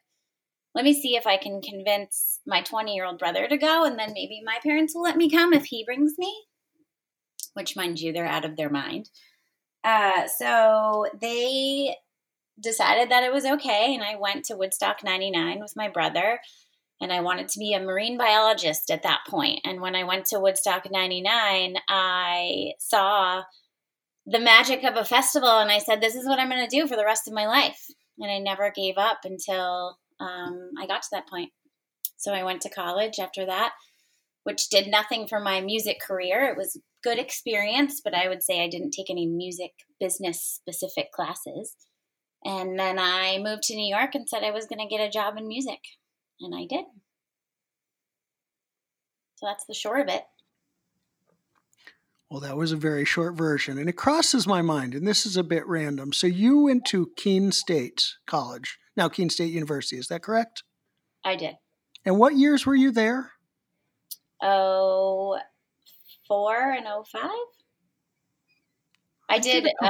let me see if I can convince my 20 year old brother to go, and then maybe my parents will let me come if he brings me. Which, mind you, they're out of their mind. Uh, so they decided that it was okay, and I went to Woodstock 99 with my brother and I wanted to be a marine biologist at that point. And when I went to Woodstock 99, I saw the magic of a festival and I said, This is what I'm going to do for the rest of my life. And I never gave up until um, I got to that point. So I went to college after that, which did nothing for my music career. It was good experience, but I would say I didn't take any music business specific classes. And then I moved to New York and said I was going to get a job in music. And I did. So that's the short of it. Well, that was a very short version. And it crosses my mind, and this is a bit random. So you went to Keene State College, now Keene State University, is that correct? I did. And what years were you there? Oh, four and oh five. I did. Uh,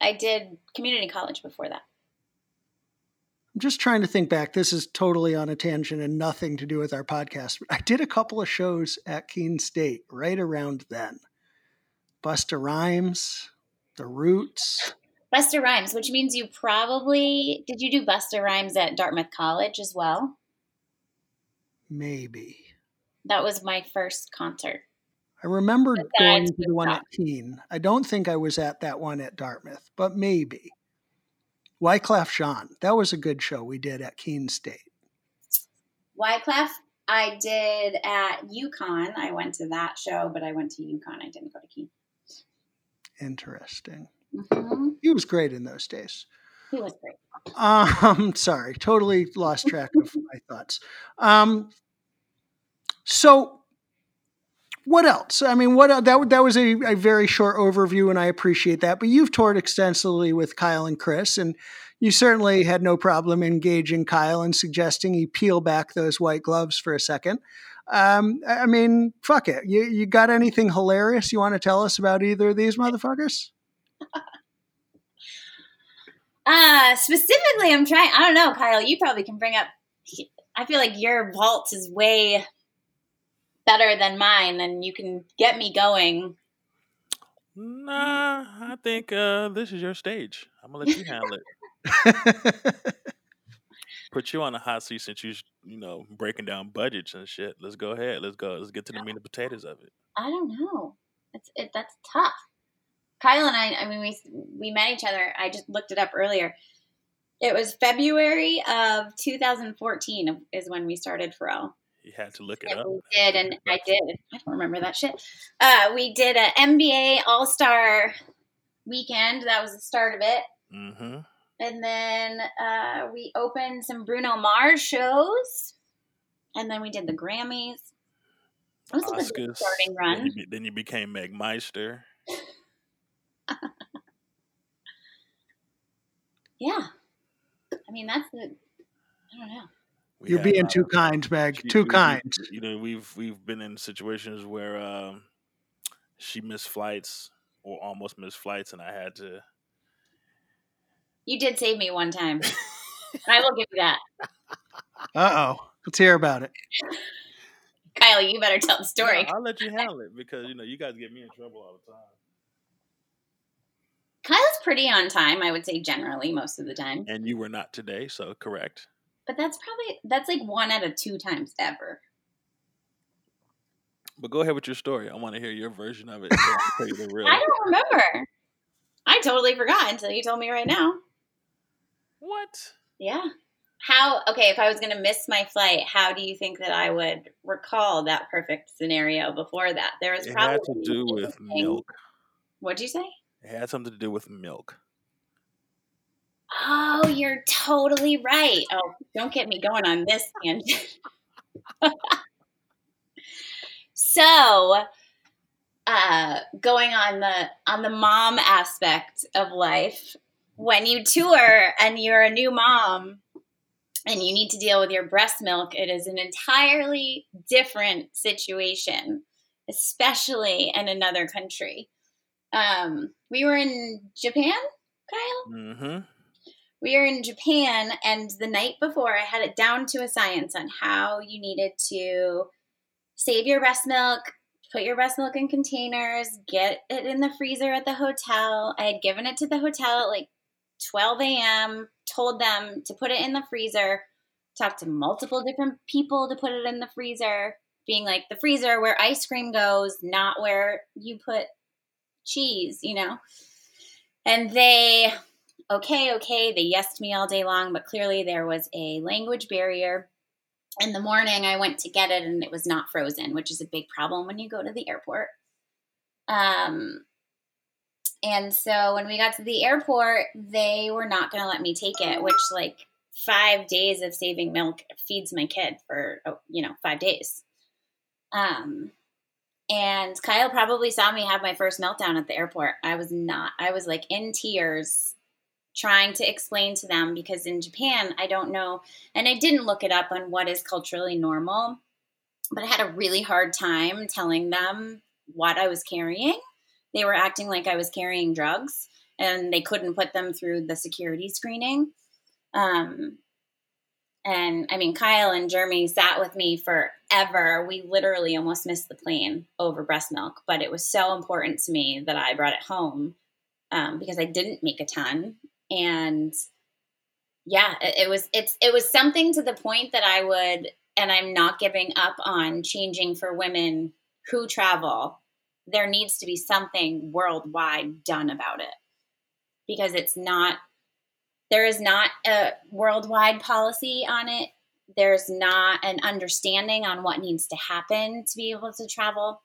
I did community college before that. I'm just trying to think back. This is totally on a tangent and nothing to do with our podcast. I did a couple of shows at Keene State right around then. Busta Rhymes, The Roots. Busta Rhymes, which means you probably did you do Busta Rhymes at Dartmouth College as well? Maybe. That was my first concert. I remember going to the one at Keene. I don't think I was at that one at Dartmouth, but maybe. Wyclef Jean. That was a good show we did at Keene State. Wyclef, I did at UConn. I went to that show, but I went to UConn. I didn't go to Keene. Interesting. hmm He was great in those days. He was great. Um, sorry, totally lost track of my thoughts. Um, so, what else? I mean, what that that was a, a very short overview, and I appreciate that. But you've toured extensively with Kyle and Chris, and you certainly had no problem engaging Kyle and suggesting he peel back those white gloves for a second. Um, I mean, fuck it. You you got anything hilarious you want to tell us about either of these motherfuckers? Uh, specifically, I'm trying. I don't know, Kyle. You probably can bring up. I feel like your vault is way better than mine, and you can get me going. Nah, I think uh, this is your stage. I'm gonna let you handle it. Put you on the hot seat since you, you know, breaking down budgets and shit. Let's go ahead. Let's go. Let's get to the meat and potatoes of it. I don't know. It's it. That's tough. Kyle and I. I mean, we we met each other. I just looked it up earlier. It was February of 2014 is when we started Pharrell. You had to look it up. we did, and I did. I don't remember that shit. Uh, we did a NBA All Star weekend. That was the start of it. Mm-hmm. And then uh, we opened some Bruno Mars shows. And then we did the Grammys. It was a good Oscars. starting Then run. you, be- then you became Meg Meister. Yeah. I mean, that's the. I don't know. We You're being too kind, Meg. we- Too we- we- kind. You know, we've we've been in situations where um, she missed flights or almost missed flights, and I had to. You did save me one time. I will give you that. Uh oh. Let's hear about it. Kyle, you better tell the story. No, I'll let you handle it because you know you guys get me in trouble all the time. Kyle's pretty on time, I would say, generally, most of the time. And you were not today, so correct. But that's probably, that's like one out of two times ever. But go ahead with your story. I want to hear your version of it. So I you the real. I don't remember. I totally forgot until you told me right now. What? Yeah. How, okay, if I was going to miss my flight, how do you think that I would recall that perfect scenario before that? There was It probably. had to do with milk. What'd you say? It had something to do with milk. Oh, you're totally right. Oh, don't get me going on this tangent. so, uh, going on the on the mom aspect of life, when you tour and you're a new mom and you need to deal with your breast milk, it is an entirely different situation, especially in another country. Um, we were in Japan, Kyle Mm-hmm. We were in Japan, and the night before, I had it down to a science on how you needed to save your breast milk, put your breast milk in containers, get it in the freezer at the hotel. I had given it to the hotel at like 12 a.m., told them to put it in the freezer, talked to multiple different people to put it in the freezer, being like the freezer where ice cream goes, not where you put cheese, you know? And they okay, okay. They yesed me all day long, but clearly there was a language barrier. In the morning, I went to get it and it was not frozen, which is a big problem when you go to the airport. Um, and so when we got to the airport, they were not going to let me take it, which, like, five days of saving milk feeds my kid for, oh, you know, five days. Um, and Kyle probably saw me have my first meltdown at the airport. I was not, I was like in tears trying to explain to them because in Japan, I don't know, and I didn't look it up on what is culturally normal, but I had a really hard time telling them what I was carrying. They were acting like I was carrying drugs and they couldn't put them through the security screening. Um, and I mean, Kyle and Jeremy sat with me forever. We literally almost missed the plane over breast milk, but it was so important to me that I brought it home um, because I didn't make a ton. And yeah, it, it was it's it was something to the point that I would and I'm not giving up on changing for women who travel, there needs to be something worldwide done about it. Because it's not there is not a worldwide policy on it. There's not an understanding on what needs to happen to be able to travel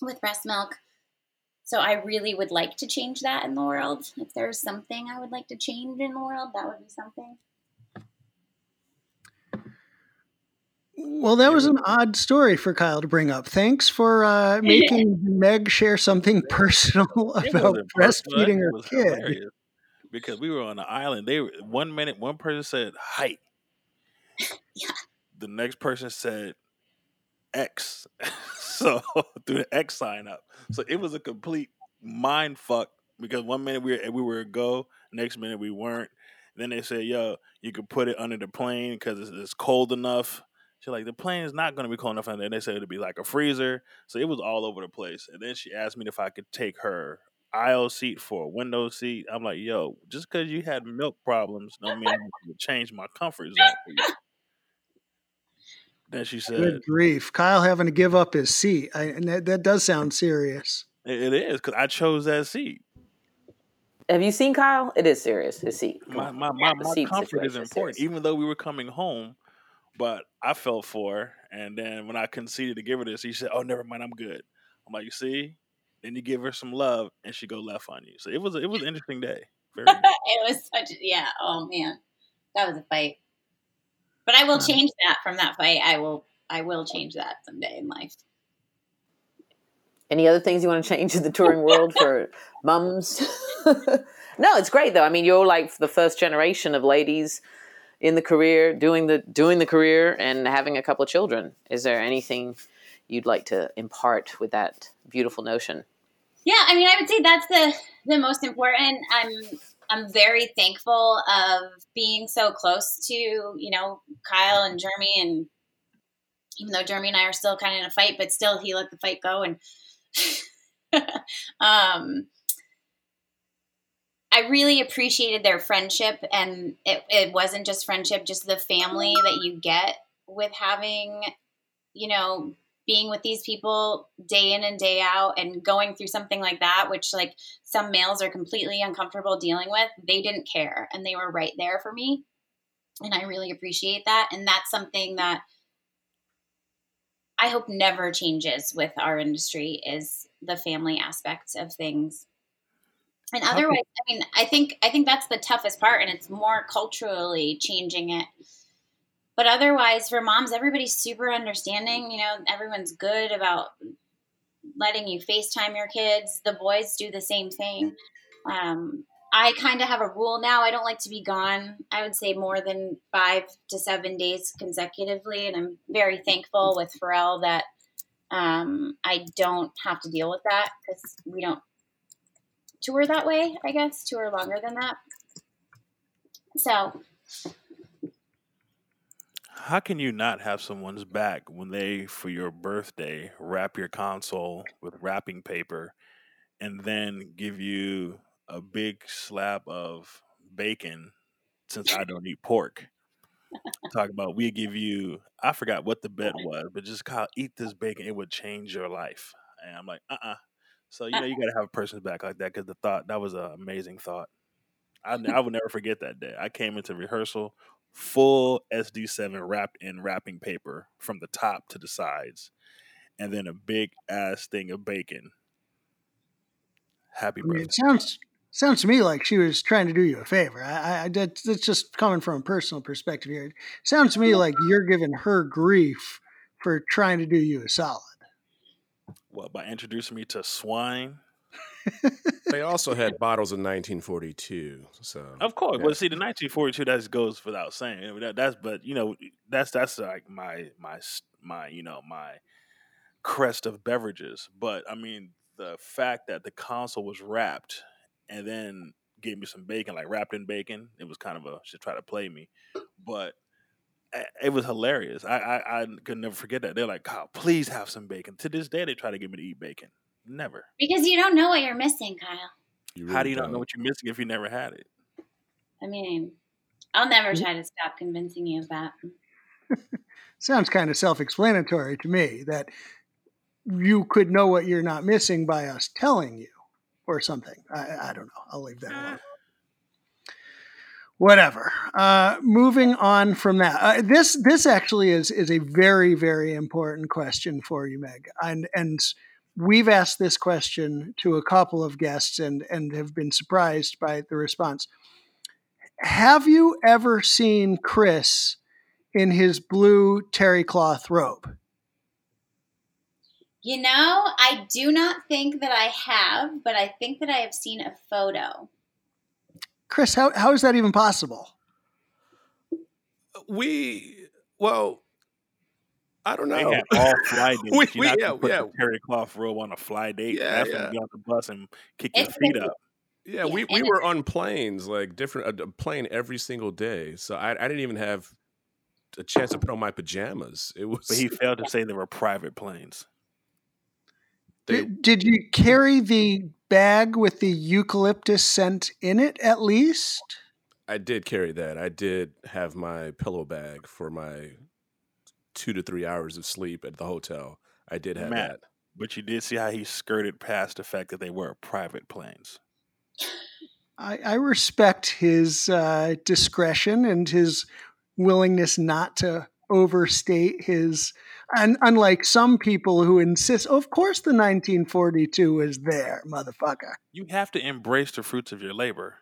with breast milk so i really would like to change that in the world if there's something i would like to change in the world that would be something Well, that was an odd story for Kyle to bring up. Thanks for uh, making Meg share something personal about breastfeeding her kid. Because we were on the island. They were, one minute one person said height. yeah. The next person said X. so through the X sign up. So it was a complete mind fuck because one minute we were we were a go, next minute we weren't. Then they said, "Yo, you could put it under the plane because it's, it's, cold enough." She's like, "The plane is not going to be cold enough." And then they said it'd be like a freezer. So it was all over the place. And then she asked me if I could take her aisle seat for a window seat. I'm like, yo, just because you had milk problems don't mean to change my comfort zone for you. She said, Good grief. Kyle having to give up his seat. I, and that, that does sound serious. it, it is because I chose that seat. Have you seen Kyle? It is serious. His seat. My, my, my, my comfort is important, is even though we were coming home. But I felt for her. And then when I conceded to give her this, he said, oh, never mind. I'm good. I'm like, you see, then you give her some love, and she go left on you. So it was it was an interesting day. Very it was such yeah. Oh man, that was a fight. But I will change that from that fight. I will I will change that someday in life. Any other things you want to change in the touring world for mums? no, it's great though. I mean, you're like the first generation of ladies in the career, doing the doing the career and having a couple of children. Is there anything you'd like to impart with that beautiful notion? Yeah, I mean, I would say that's the the most important. I'm I'm very thankful of being so close to you know Kyle and Jeremy, and even though Jeremy and I are still kind of in a fight, but still he let the fight go, and um, I really appreciated their friendship, and it it wasn't just friendship, just the family that you get with having you know being with these people day in and day out and going through something like that which like some males are completely uncomfortable dealing with they didn't care and they were right there for me. And i really appreciate that. And that's something that i hope never changes with our industry is the family aspects of things. And otherwise i mean i think i think that's the toughest part and it's more culturally changing it but otherwise, for moms, everybody's super understanding. You know, everyone's good about letting you FaceTime your kids. The boys do the same thing. Um, I kind of have a rule now. I don't like to be gone, I would say, more than five to seven days consecutively. And I'm very thankful with Pharrell that um, I don't have to deal with that because we don't tour that way, I guess, tour longer than that. So how can you not have someone's back when they, for your birthday, wrap your console with wrapping paper and then give you a big slab of bacon since I don't eat pork? Talk about we give you I forgot what the bet was, but just Kyle, eat this bacon, it would change your life. And I'm like, uh uh-uh. uh So you know you gotta have a person's back like that because the thought that was an amazing thought. I I would never forget that day. I came into rehearsal full SD7 wrapped in wrapping paper from the top to the sides, and then a big ass thing of bacon. Happy birthday! It sounds sounds to me like she was trying to do you a favor. I, I that's, that's just coming from a personal perspective here. It sounds to me like you're giving her grief for trying to do you a solid. Well, by introducing me to swine they also had bottles in 1942. So of course, yeah. well, see, the 1942 that goes without saying. That, that's but you know that's that's like my my my you know my crest of beverages. But I mean, the fact that the console was wrapped and then gave me some bacon, like wrapped in bacon, it was kind of a should try to play me, but eh, it was hilarious. I, I I could never forget that. They're like, Kyle, please have some bacon. To this day, they try to get me to eat bacon. Never. Because you don't know what you're missing, Kyle. Really How do you don't. not know what you're missing if you never had it? I mean, I'll never try to stop convincing you of that. Sounds kind of self explanatory to me that you could know what you're not missing by us telling you or something. I, I don't know. I'll leave that alone. Whatever. Uh, moving on from that, uh, this this actually is is a very very important question for you, Meg, and and we've asked this question to a couple of guests and and have been surprised by the response. Have you ever seen Chris in his blue terry cloth robe? You know, I do not think that I have, but I think that I have seen a photo. Chris, how, how is that even possible? We, well, I don't They know. had all fly dates. We- You're we- not yeah, gonna put yeah. the terry cloth robe on a fly date. Yeah, That's yeah. when you on the bus and kick your feet up. Yeah, Yeah, we, we were on planes like different uh, a, a plane every single day, so I, I didn't even have a chance to put on my pajamas. It was But he failed to say they were private planes. they, Did, did you carry the bag with the eucalyptus scent in it at least? I did carry that. I did have my pillow bag for my two to three hours of sleep at the hotel. I did have Matt. that. But you did see how he skirted past the fact that they were private planes. I, I respect his uh, discretion and his willingness not to overstate his. And unlike some people who insist, of course, the 1942 is there, motherfucker. You have to embrace the fruits of your labor.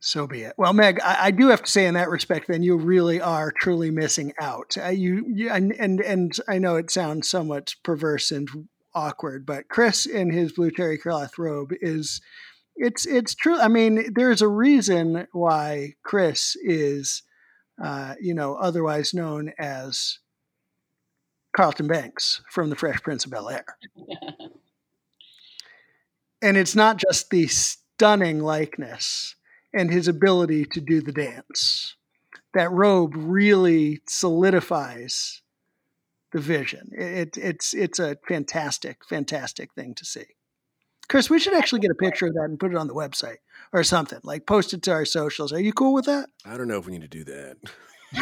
So be it. Well, Meg, I, I do have to say, in that respect, then you really are truly missing out. Uh, you, you and, and and I know it sounds somewhat perverse and awkward, but Chris in his blue terry cloth robe is it's it's true. I mean, there's a reason why Chris is, uh, you know, otherwise known as Carlton Banks from The Fresh Prince of Bel Air, and it's not just the stunning likeness and his ability to do the dance. That robe really solidifies the vision. It, it's it's a fantastic, fantastic thing to see. Chris, we should actually get a picture of that and put it on the website or something. Like post it to our socials. Are you cool with that? I don't know if we need to do that.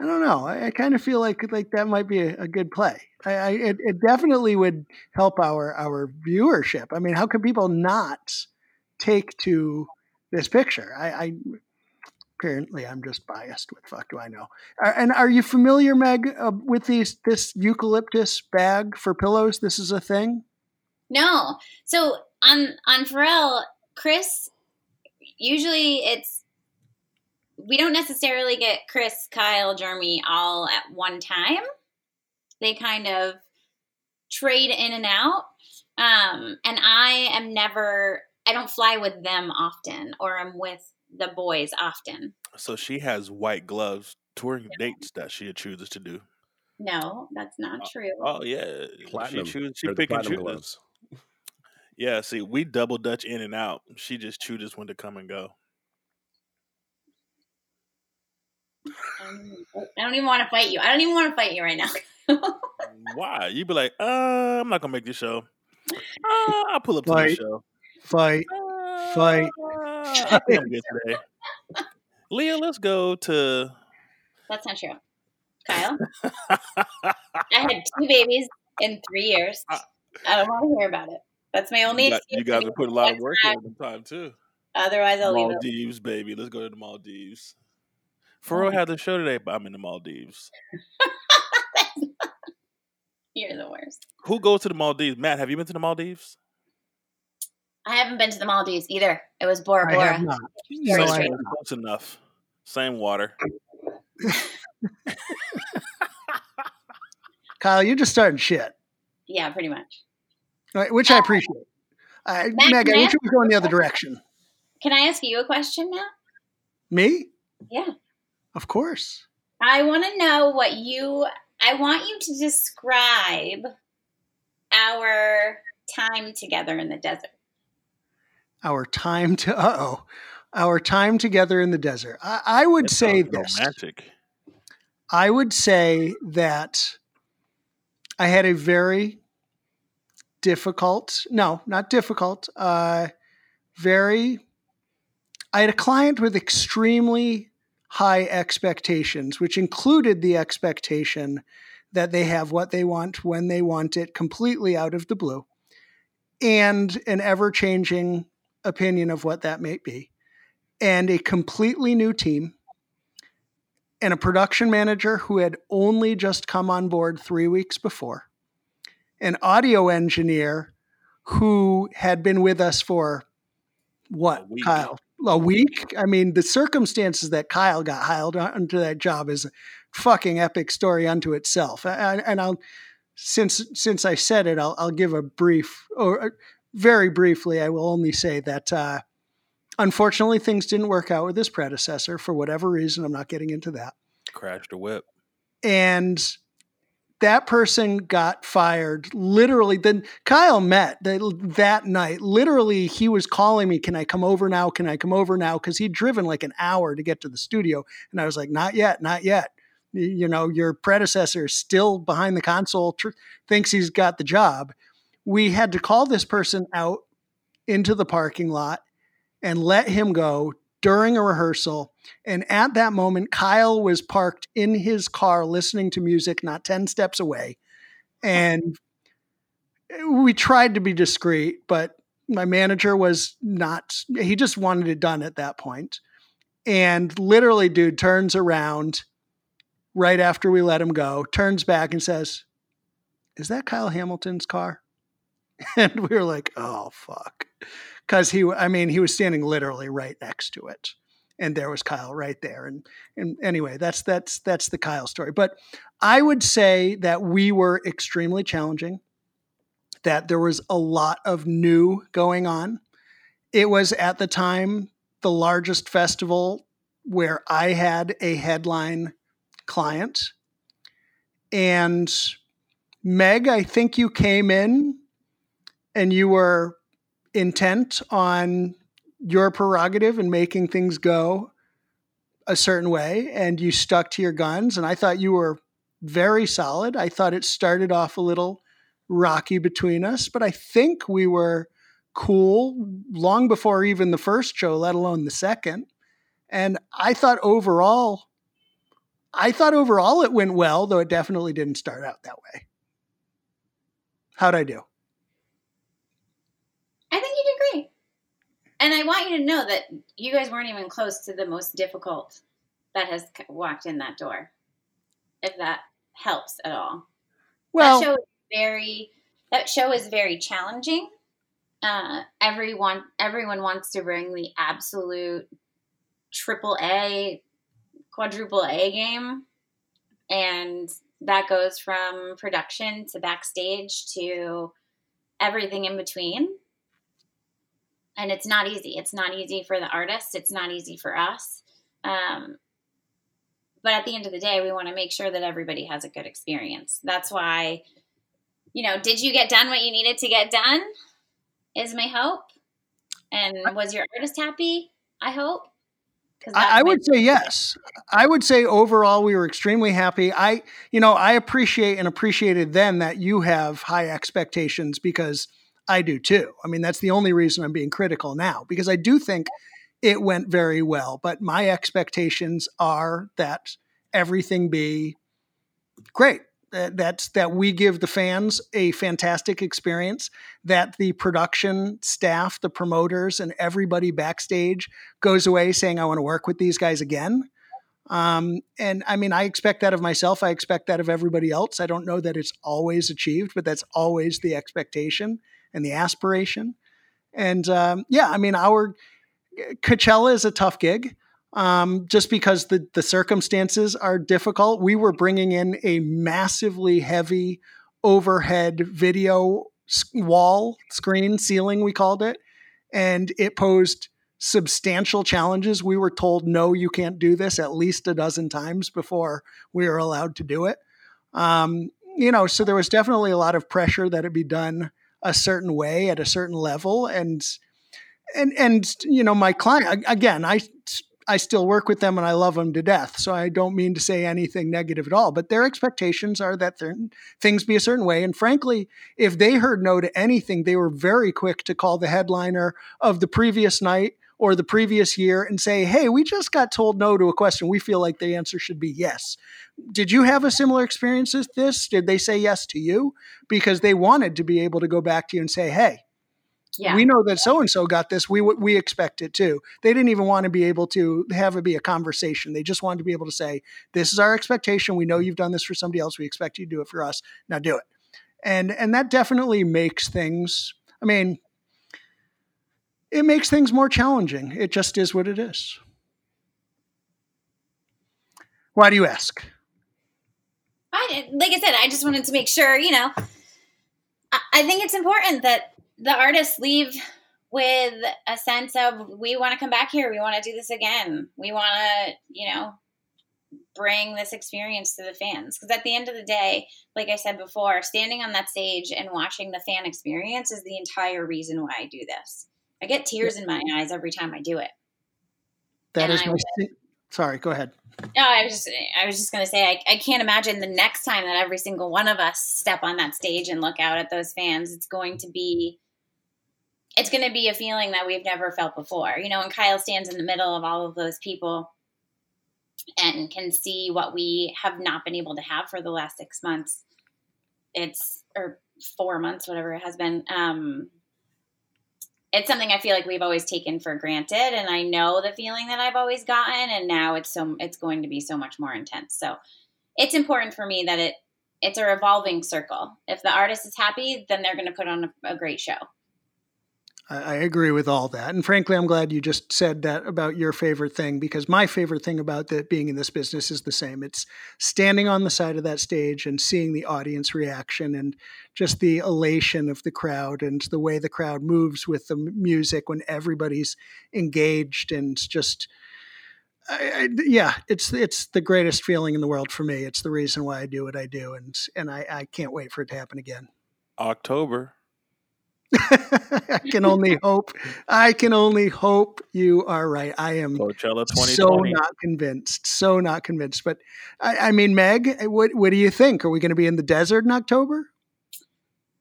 I don't know. I, I kind of feel like like that might be a, a good play. I, I it, it definitely would help our our viewership. I mean, how can people not take to this picture? I, I apparently I'm just biased. What the fuck do I know? Are, and are you familiar, Meg, uh, with these this eucalyptus bag for pillows? This is a thing. No. So on on Pharrell, Chris, usually it's we don't necessarily get Chris, Kyle, Jeremy all at one time. They kind of trade in and out. Um, and I am never I don't fly with them often or I'm with the boys often. So she has white gloves touring dates that she chooses to do. No, that's not true. Oh yeah, Platinum. She chooses. She They're pick and platinum chooses. gloves. Yeah, see, we double dutch in and out. She just chooses when to come and go. I don't even- I don't even want to fight you. I don't even want to fight you right now. Why? You'd be like, uh, I'm not gonna make this show. Uh, I'll pull up to the show. Fight. Uh, Fight. I think I'm good today. Leah, let's go to. That's not true. Kyle, I had two babies in three years. I don't want to hear about it. That's my only you, got, you guys have put a lot of work in That's the time too. Otherwise, I'll leave it. Maldives, baby. Let's go to the Maldives. Pharrell had the show today, but I'm in the Maldives. You're the worst. Who goes to the Maldives? Matt, have you been to the Maldives? I haven't been to the Maldives either. It was Bora I have Bora. not. Very No, I strange. have. Close enough. Same water. Kyle, you're just starting shit, Yeah, pretty much. All right, which I appreciate. Uh, Meg, I can I wish it was going the other direction. Can I ask you a question now? Me? Yeah. Of course. I want to know what you. I want you to describe our time together in the desert. Our time to uh oh, our time together in the desert. I, I would That say this. romantic. I would say that I had a very difficult, no, not difficult, uh, very I had a client with extremely high expectations, which included the expectation that they have what they want when they want it completely out of the blue and an ever changing opinion of what that may be, and a completely new team, and a production manager who had only just come on board three weeks before, an audio engineer who had been with us for what, Kyle? A week? I mean, the circumstances that Kyle got hired onto that job is a fucking epic story unto itself. And I'll since since I said it, I'll, I'll give a brief or very briefly. I will only say that uh, unfortunately things didn't work out with his predecessor for whatever reason. I'm not getting into that. Crashed a whip, and that person got fired literally then kyle met that, that night literally he was calling me can i come over now can i come over now because he'd driven like an hour to get to the studio and i was like not yet not yet you know your predecessor is still behind the console tr- thinks he's got the job we had to call this person out into the parking lot and let him go during a rehearsal and at that moment kyle was parked in his car listening to music not 10 steps away and we tried to be discreet but my manager was not he just wanted it done at that point. and literally dude turns around right after we let him go, turns back and says, Is that Kyle Hamilton's car? And we were like, Oh, fuck. Because he, I mean, he was standing literally right next to it. And there was Kyle right there. And, and anyway, that's, that's, that's the Kyle story. But I would say that we were extremely challenging, that there was a lot of new going on. It was at the time the largest festival where I had a headline client. And Meg, I think you came in and you were intent on your prerogative and making things go a certain way and you stuck to your guns and I thought you were very solid. I thought it started off a little rocky between us, but I think we were cool long before even the first show, let alone the second. And I thought overall I thought overall it went well, though it definitely didn't start out that way. How'd I do? I think you did great. And I want you to know that you guys weren't even close to the most difficult that has walked in that door. If that helps at all. Well, that show is very that show is very challenging. Uh, everyone everyone wants to bring the absolute triple A quadruple A game. And that goes from production to backstage to everything in between. And it's not easy. It's not easy for the artist, it's not easy for us. Um, but at the end of the day, we want to make sure that everybody has a good experience. That's why, you know, did you get done what you needed to get done? Is my hope. And was your artist happy? I hope. I, I would say yes. I would say overall we were extremely happy. I, you know, I appreciate and appreciated then that you have high expectations because I do too. I mean, that's the only reason I'm being critical now because I do think it went very well. But my expectations are that everything be great that that we give the fans a fantastic experience that the production staff the promoters and everybody backstage goes away saying i want to work with these guys again um, and i mean i expect that of myself i expect that of everybody else i don't know that it's always achieved but that's always the expectation and the aspiration and um, yeah i mean our coachella is a tough gig um, just because the, the circumstances are difficult. We were bringing in a massively heavy overhead video wall screen ceiling, we called it, and it posed substantial challenges. We were told, no, you can't do this at least a dozen times before we were allowed to do it. Um, you know, so there was definitely a lot of pressure that it be done a certain way at a certain level. And, and, and, you know, my client, again, I I still work with them and I love them to death. So I don't mean to say anything negative at all, but their expectations are that things be a certain way. And frankly, if they heard no to anything, they were very quick to call the headliner of the previous night or the previous year and say, hey, we just got told no to a question. We feel like the answer should be yes. Did you have a similar experience as this? Did they say yes to you? Because they wanted to be able to go back to you and say, hey, yeah. we know that so and so got this. We we expect it too. They didn't even want to be able to have it be a conversation. They just wanted to be able to say, "This is our expectation. We know you've done this for somebody else. We expect you to do it for us. Now do it." And and that definitely makes things. I mean, it makes things more challenging. It just is what it is. Why do you ask? I like I said, I just wanted to make sure. You know, I, I think it's important that the artists leave with a sense of we want to come back here we want to do this again we want to you know bring this experience to the fans because at the end of the day like i said before standing on that stage and watching the fan experience is the entire reason why i do this i get tears in my eyes every time i do it That and is my sorry go ahead no i was just i was just going to say I, I can't imagine the next time that every single one of us step on that stage and look out at those fans it's going to be it's going to be a feeling that we've never felt before. You know, when Kyle stands in the middle of all of those people and can see what we have not been able to have for the last six months, it's, or four months, whatever it has been. Um, it's something I feel like we've always taken for granted, and I know the feeling that I've always gotten, and now it's so it's going to be so much more intense. So it's important for me that it it's a revolving circle. If the artist is happy, then they're going to put on a, a great show. I agree with all that. And frankly, I'm glad you just said that about your favorite thing because my favorite thing about being in this business is the same. It's standing on the side of that stage and seeing the audience reaction and just the elation of the crowd and the way the crowd moves with the music when everybody's engaged and just I, I, yeah, it's it's the greatest feeling in the world for me. It's the reason why I do what I do, and and I, I can't wait for it to happen again. October. I can only hope. I can only hope you are right. I am Coachella 2020. so not convinced. So not convinced. But I, I mean, Meg, what what do you think? Are we going to be in the desert in October?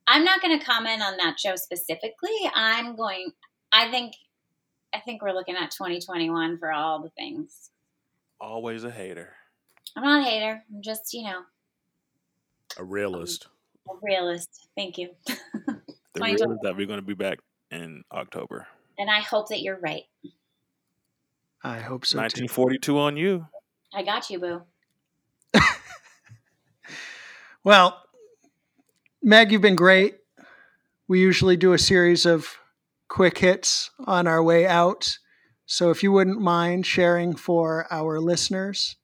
I'm not going to comment on that show specifically. I'm going. I think. I think we're looking at 2021 for all the things. Always a hater. I'm not a hater. I'm just you know a realist. Um, a realist. Thank you. The real is that we're going to be back in October. And I hope that you're right. I hope so. 1942 too. on you. I got you, boo. well, Meg, you've been great. We usually do a series of quick hits on our way out. So if you wouldn't mind sharing for our listeners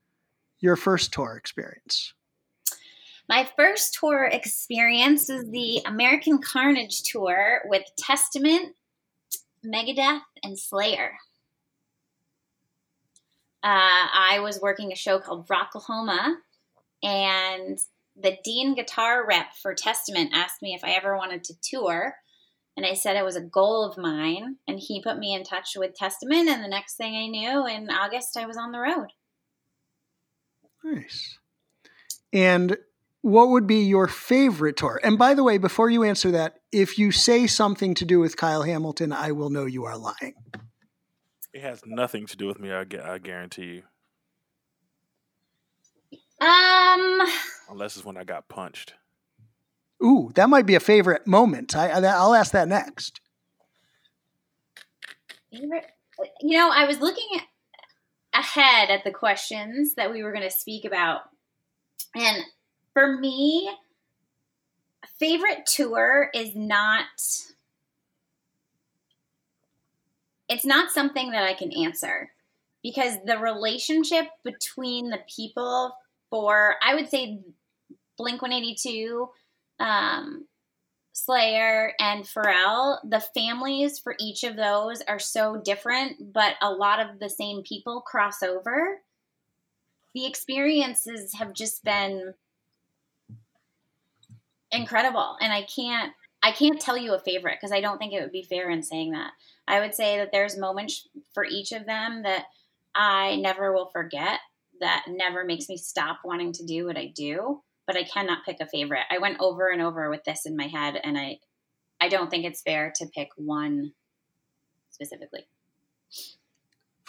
your first tour experience. My first tour experience is the American Carnage tour with Testament, Megadeth, and Slayer. Uh, I was working a show called Rocklahoma, and the Dean guitar rep for Testament asked me if I ever wanted to tour. And I said it was a goal of mine. And he put me in touch with Testament. And the next thing I knew, in August, I was on the road. Nice. And what would be your favorite tour? And by the way, before you answer that, if you say something to do with Kyle Hamilton, I will know you are lying. It has nothing to do with me. I, I guarantee you. Um. Unless it's when I got punched. Ooh, that might be a favorite moment. I, I'll ask that next. Favorite? You know, I was looking ahead at the questions that we were going to speak about, and for me, favorite tour is not it's not something that I can answer because the relationship between the people for I would say Blink 182, um, Slayer, and Pharrell, the families for each of those are so different, but a lot of the same people cross over. The experiences have just been incredible. And i can't i can't tell you a favorite because i don't think it would be fair in saying that. I would say that there's moments for each of them that i never will forget that never makes me stop wanting to do what i do but i cannot pick a favorite. I went over and over with this in my head and i i don't think it's fair to pick one specifically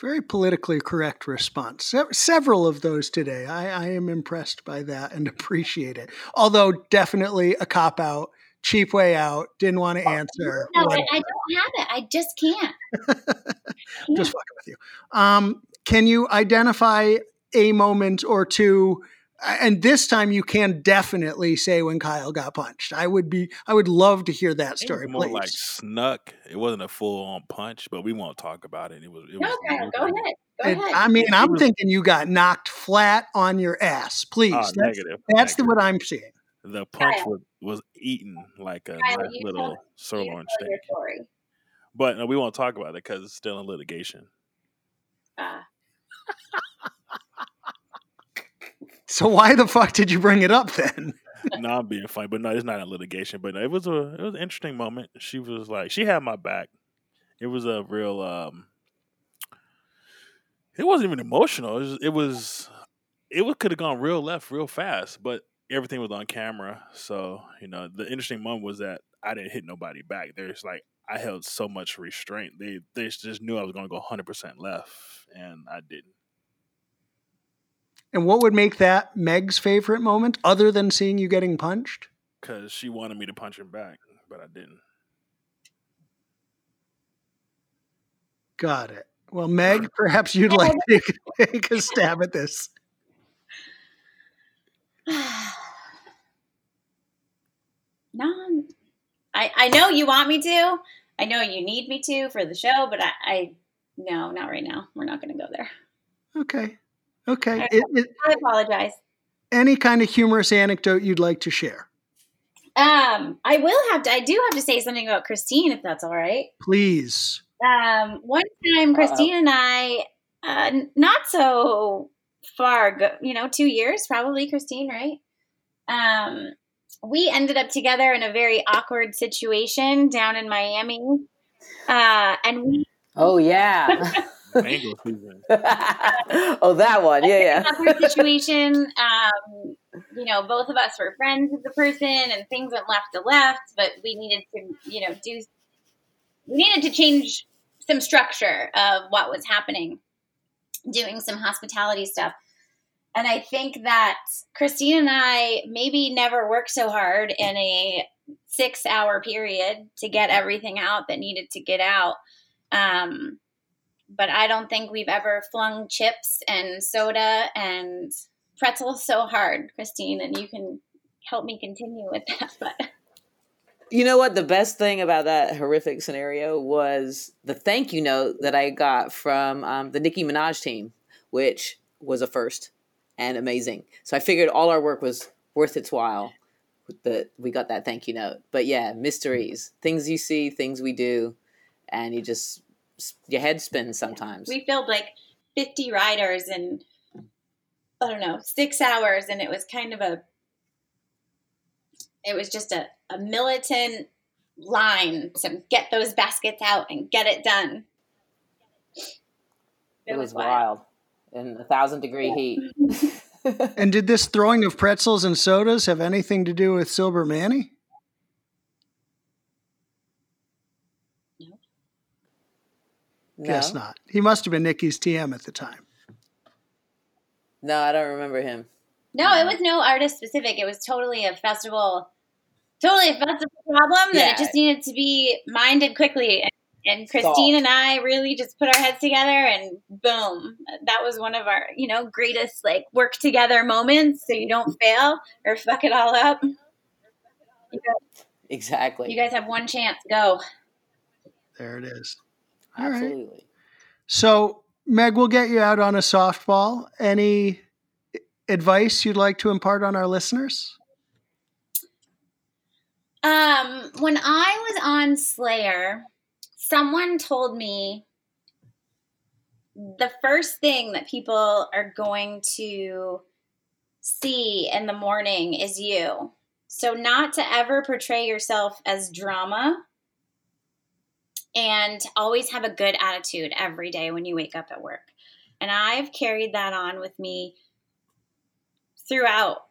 Very politically correct response. Se- several of those today. I, I am impressed by that and appreciate it. Although, definitely a cop out, cheap way out, didn't want to answer. No, I. I don't have it. I just can't. Just fucking with you. Um, can you identify a moment or two? And this time you can definitely say when Kyle got punched. I would be, I would love to hear that It story, was more please. like snuck. It wasn't a full on punch, but we won't talk about it. It was. It No, was Kyle, go ahead. Go It- ahead. I mean, I'm thinking you got knocked flat on your ass. Please, Ah, that's, negative. that's the negative. what I'm seeing. The punch Kyle. was, was eaten like a Kyle, nice little sirloin steak. But no, we won't talk about it because it's still in litigation. Uh, So why the fuck did you bring it up then? no, I'm being funny, but no, it's not in litigation. But it was a it was an interesting moment. She was like, she had my back. It was a real. um It wasn't even emotional. It was. It was. It could have gone real left, real fast, but everything was on camera. So you know, the interesting moment was that I didn't hit nobody back. There's like I held so much restraint. They they just knew I was going to go 100 percent left, and I didn't. And what would make that Meg's favorite moment other than seeing you getting punched? because she wanted me to punch him back, but I didn't. Got it. Well, Meg, perhaps you'd like to take a stab at this. no, I I know you want me to. I know you need me to for the show, but I, I no, not right now. We're not going to go there. Okay. Okay. It, it, I apologize. any kind of humorous anecdote you'd like to share, Um, I will have to. I do have to say something about Christine, if that's all right. please. Um, one time, Christine and I, uh, not so far ago, you know, two years probably, Christine, right? Um, we ended up together in a very awkward situation down in Miami. Uh, and we Oh yeah. Mango season. oh, that one. Yeah, yeah. awkward situation. Um, you know, both of us were friends with the person, and things went left to left. But we needed to, you know, do. We needed to change some structure of what was happening, doing some hospitality stuff. And I think that Christine and I maybe never worked so hard in a six hour period to get everything out that needed to get out. Um, but I don't think we've ever flung chips and soda and pretzels so hard, Christine, and you can help me continue with that. But You know what? The best thing about that horrific scenario was the thank you note that I got from um, the Nicki Minaj team, which was a first and amazing. So I figured all our work was worth its while. That we got that thank you note. But yeah, mysteries, things you see, things we do, and you just your head spins sometimes. we filled like 50 riders in, I don't know, six hours, and it was kind of a, it was just a, a militant line to get those baskets out and get it done. it was wild in a thousand degree heat. And did this throwing of pretzels and sodas have anything to do with Silver Manny? Guess not. He must have been Nicki's TM at the time. no, I don't remember him. No, it was no artist specific. It was totally a festival, totally a festival problem that Yeah. it just needed to be minded quickly. And, and Christine and I really just put our heads together, and boom, that was one of our you know greatest like work together moments. So you don't fail or fuck it all up. You guys, Exactly. you guys have one chance. Go. There it is. All right. Absolutely. So, Meg, we'll get you out on a softball. Any advice you'd like to impart on our listeners? Um, when I was on Slayer, someone told me the first thing that people are going to see in the morning is you. So, not to ever portray yourself as drama and always have a good attitude every day when you wake up at work. And I've carried that on with me throughout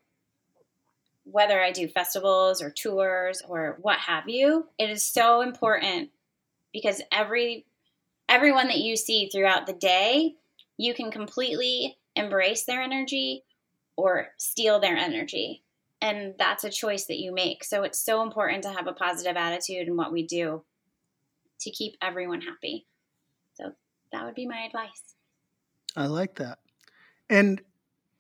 whether I do festivals or tours or what have you, it is so important because every everyone that you see throughout the day, you can completely embrace their energy or steal their energy. And that's a choice that you make. So it's so important to have a positive attitude in what we do to keep everyone happy. So that would be my advice. I like that. And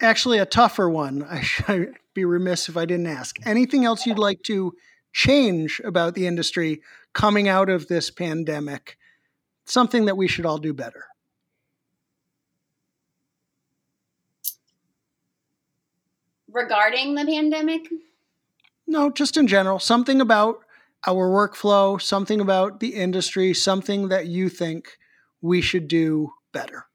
actually, a tougher one. I should be remiss if I didn't ask. Anything else you'd like to change about the industry coming out of this pandemic? Something that we should all do better. Regarding the pandemic? No, just in general. Something about our workflow, something about the industry, something that you think we should do better.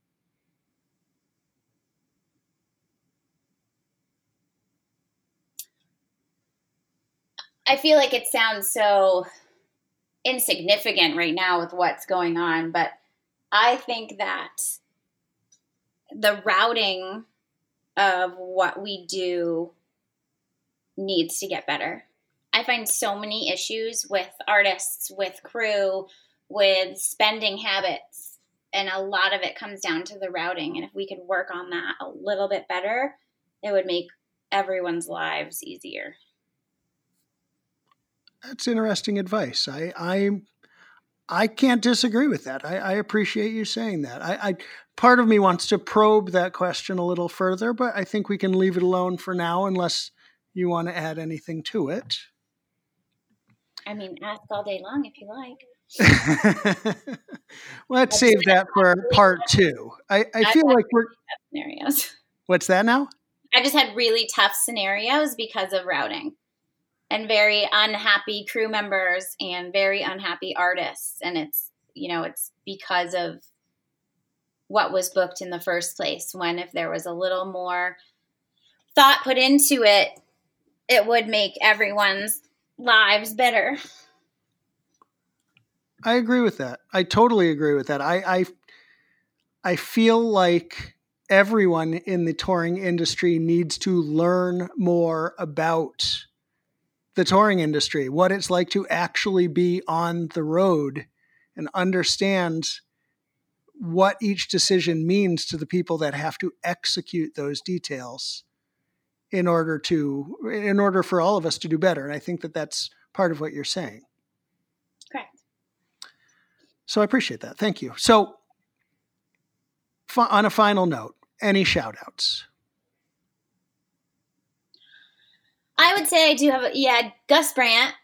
I feel like it sounds so insignificant right now with what's going on, but I think that the routing of what we do needs to get better. I find so many issues with artists, with crew, with spending habits, and a lot of it comes down to the routing. And if we could work on that a little bit better, it would make everyone's lives easier. That's interesting advice. I I I can't disagree with that. I, I appreciate you saying that. I, I part of me wants to probe that question a little further, but I think we can leave it alone for now, unless you want to add anything to it. I mean, ask all day long if you like. Let's save that for part two. I, I feel like we're scenarios. What's that now? I just had really tough scenarios because of routing and very unhappy crew members and very unhappy artists and it's you know it's because of what was booked in the first place when if there was a little more thought put into it it would make everyone's lives better. I agree with that. I totally agree with that. I i, I feel like everyone in the touring industry needs to learn more about the touring industry, what it's like to actually be on the road and understand what each decision means to the people that have to execute those details in order to in order for all of us to do better and i think that that's part of what you're saying correct so i appreciate that thank you so on a final note any shout outs I would say I do have, a, yeah, Gus Brandt.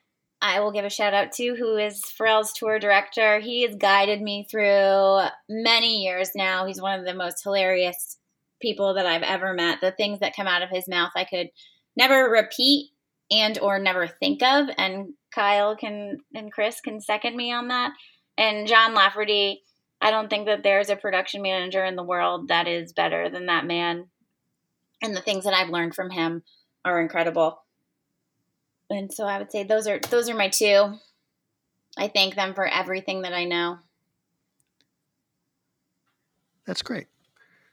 I will give a shout out to who is Pharrell's tour director. He has guided me through many years now. He's one of the most hilarious people that I've ever met. The things that come out of his mouth, I could never repeat and or never think of. And Kyle can and Chris can second me on that. And John Lafferty, I don't think that there's a production manager in the world that is better than that man. And the things that I've learned from him are incredible. And so I would say those are those are my two. I thank them for everything that I know. That's great.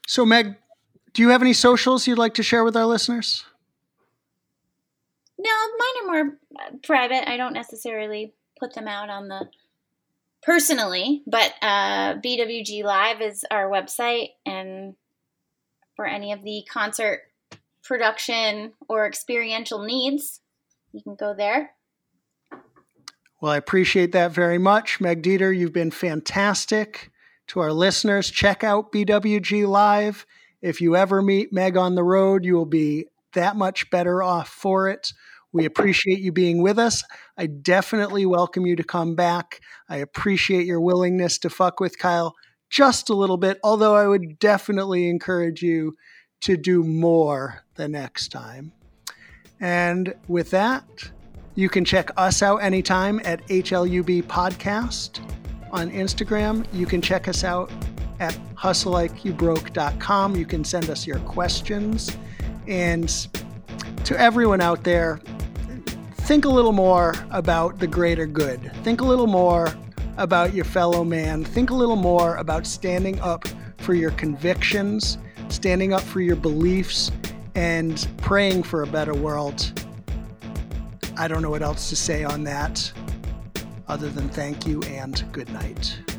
So Meg, do you have any socials you'd like to share with our listeners? No, mine are more uh, private. I don't necessarily put them out on the personally, but uh, BWG Live is our website, and for any of the concert production or experiential needs, you can go there. Well, I appreciate that very much. Meg Dieter, you've been fantastic. To our listeners, check out BWG Live. If you ever meet Meg on the road, you will be that much better off for it. We appreciate you being with us. I definitely welcome you to come back. I appreciate your willingness to fuck with Kyle just a little bit, although I would definitely encourage you to do more the next time. And with that, you can check us out anytime at HLUB Podcast on Instagram. You can check us out at hustlelikeyouBroke.com. You can send us your questions. And to everyone out there, think a little more about the greater good. Think a little more about your fellow man. Think a little more about standing up for your convictions, standing up for your beliefs, and praying for a better world. I don't know what else to say on that other than thank you and good night.